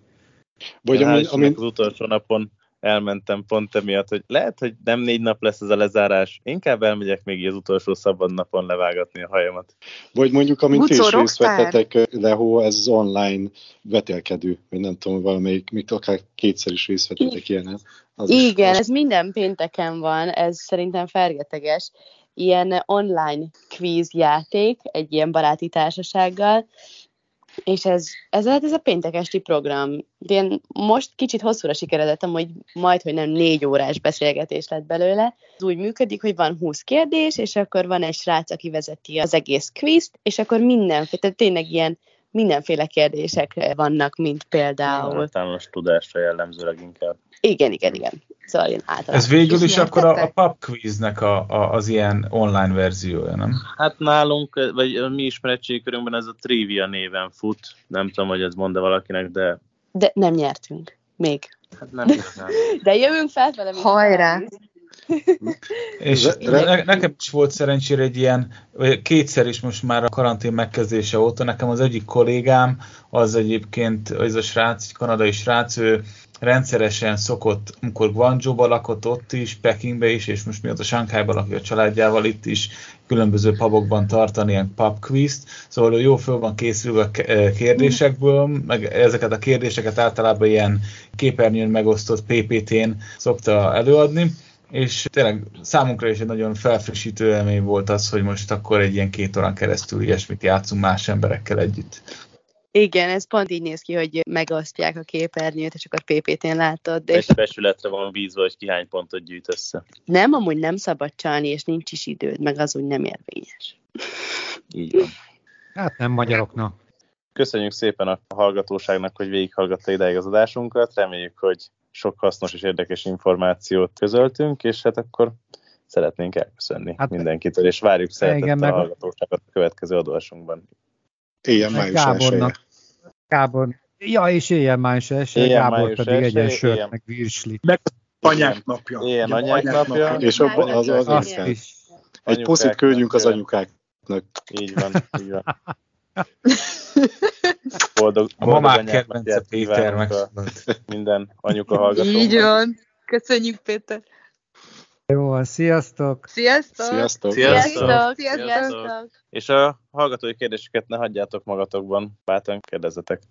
Vagy Hál' ami, Istennek ami, az utolsó napon elmentem pont emiatt, hogy lehet, hogy nem négy nap lesz ez a lezárás, inkább elmegyek még az utolsó szabad napon levágatni a hajamat. vagy mondjuk, amint ti is részt vettetek, Lehó, ez az online vetélkedő, vagy nem tudom, valamelyik, még akár kétszer is részt vettetek ilyen. Az Igen, az- ez minden pénteken van, ez szerintem fergeteges. Ilyen online quiz játék, egy ilyen baráti társasággal, és ez, ez, ez a péntek esti program. De Én most kicsit hosszúra sikeredettem, hogy majd, hogy nem négy órás beszélgetés lett belőle. Ez úgy működik, hogy van 20 kérdés, és akkor van egy srác, aki vezeti az egész quizt, és akkor mindenféle, tehát tényleg ilyen mindenféle kérdések vannak, mint például. Általános tudásra jellemzőleg inkább. Igen, igen, igen. Szóval én általában. Ez végül is akkor a, a pub quiznek a, a, az ilyen online verziója, nem? Hát nálunk, vagy a mi ismeretségi körünkben ez a Trivia néven fut. Nem tudom, hogy ez mond valakinek, de De nem nyertünk. Még. hát nem igazán. (laughs) De jövünk fel vele. Hajrá! (laughs) És ne, nekem is volt szerencsére egy ilyen, vagy kétszer is most már a karantén megkezdése óta, nekem az egyik kollégám, az egyébként, az a srác, egy kanadai srác, ő rendszeresen szokott, amikor Guangzhou-ba lakott ott is, Pekingbe is, és most mióta Shanghai-ban lakik a családjával itt is, különböző pubokban tartani ilyen pub quizt, szóval jó föl van készülve a eh, kérdésekből, meg ezeket a kérdéseket általában ilyen képernyőn megosztott PPT-n szokta előadni, és tényleg számunkra is egy nagyon felfrissítő élmény volt az, hogy most akkor egy ilyen két órán keresztül ilyesmit játszunk más emberekkel együtt. Igen, ez pont így néz ki, hogy megosztják a képernyőt, és akkor PPT-n látod. És És besületre van bízva, hogy ki hány pontot gyűjt össze. nem, amúgy nem szabad csalni, és nincs is időd, meg az úgy nem érvényes. Így van. Hát nem magyaroknak. Köszönjük szépen a hallgatóságnak, hogy végighallgatta ideig az adásunkat. Reméljük, hogy sok hasznos és érdekes információt közöltünk, és hát akkor szeretnénk elköszönni hát, mindenkitől, és várjuk szeretettel a hallgatóságot a következő adásunkban. Éjjel Meg május Gábornak. Gábor. Ja, és éjjel május első, Éjjel Gábor május pedig egyen első, sört, meg virslit. Anyák napja. Ilyen anyák napja. És abban az az, az is. Egy puszit küldjünk az anyukáknak. Így van, így van. (laughs) Boldog, A mamák kedvence Péter a megszólalt. minden anyuka hallgatónak. Így van. Köszönjük, Péter. Jó, van, sziasztok! Sziasztok! Sziasztok! Sziasztok! Sziasztok! Sziasztok! És a hallgatói kérdéseket ne hagyjátok magatokban, bátran kérdezzetek.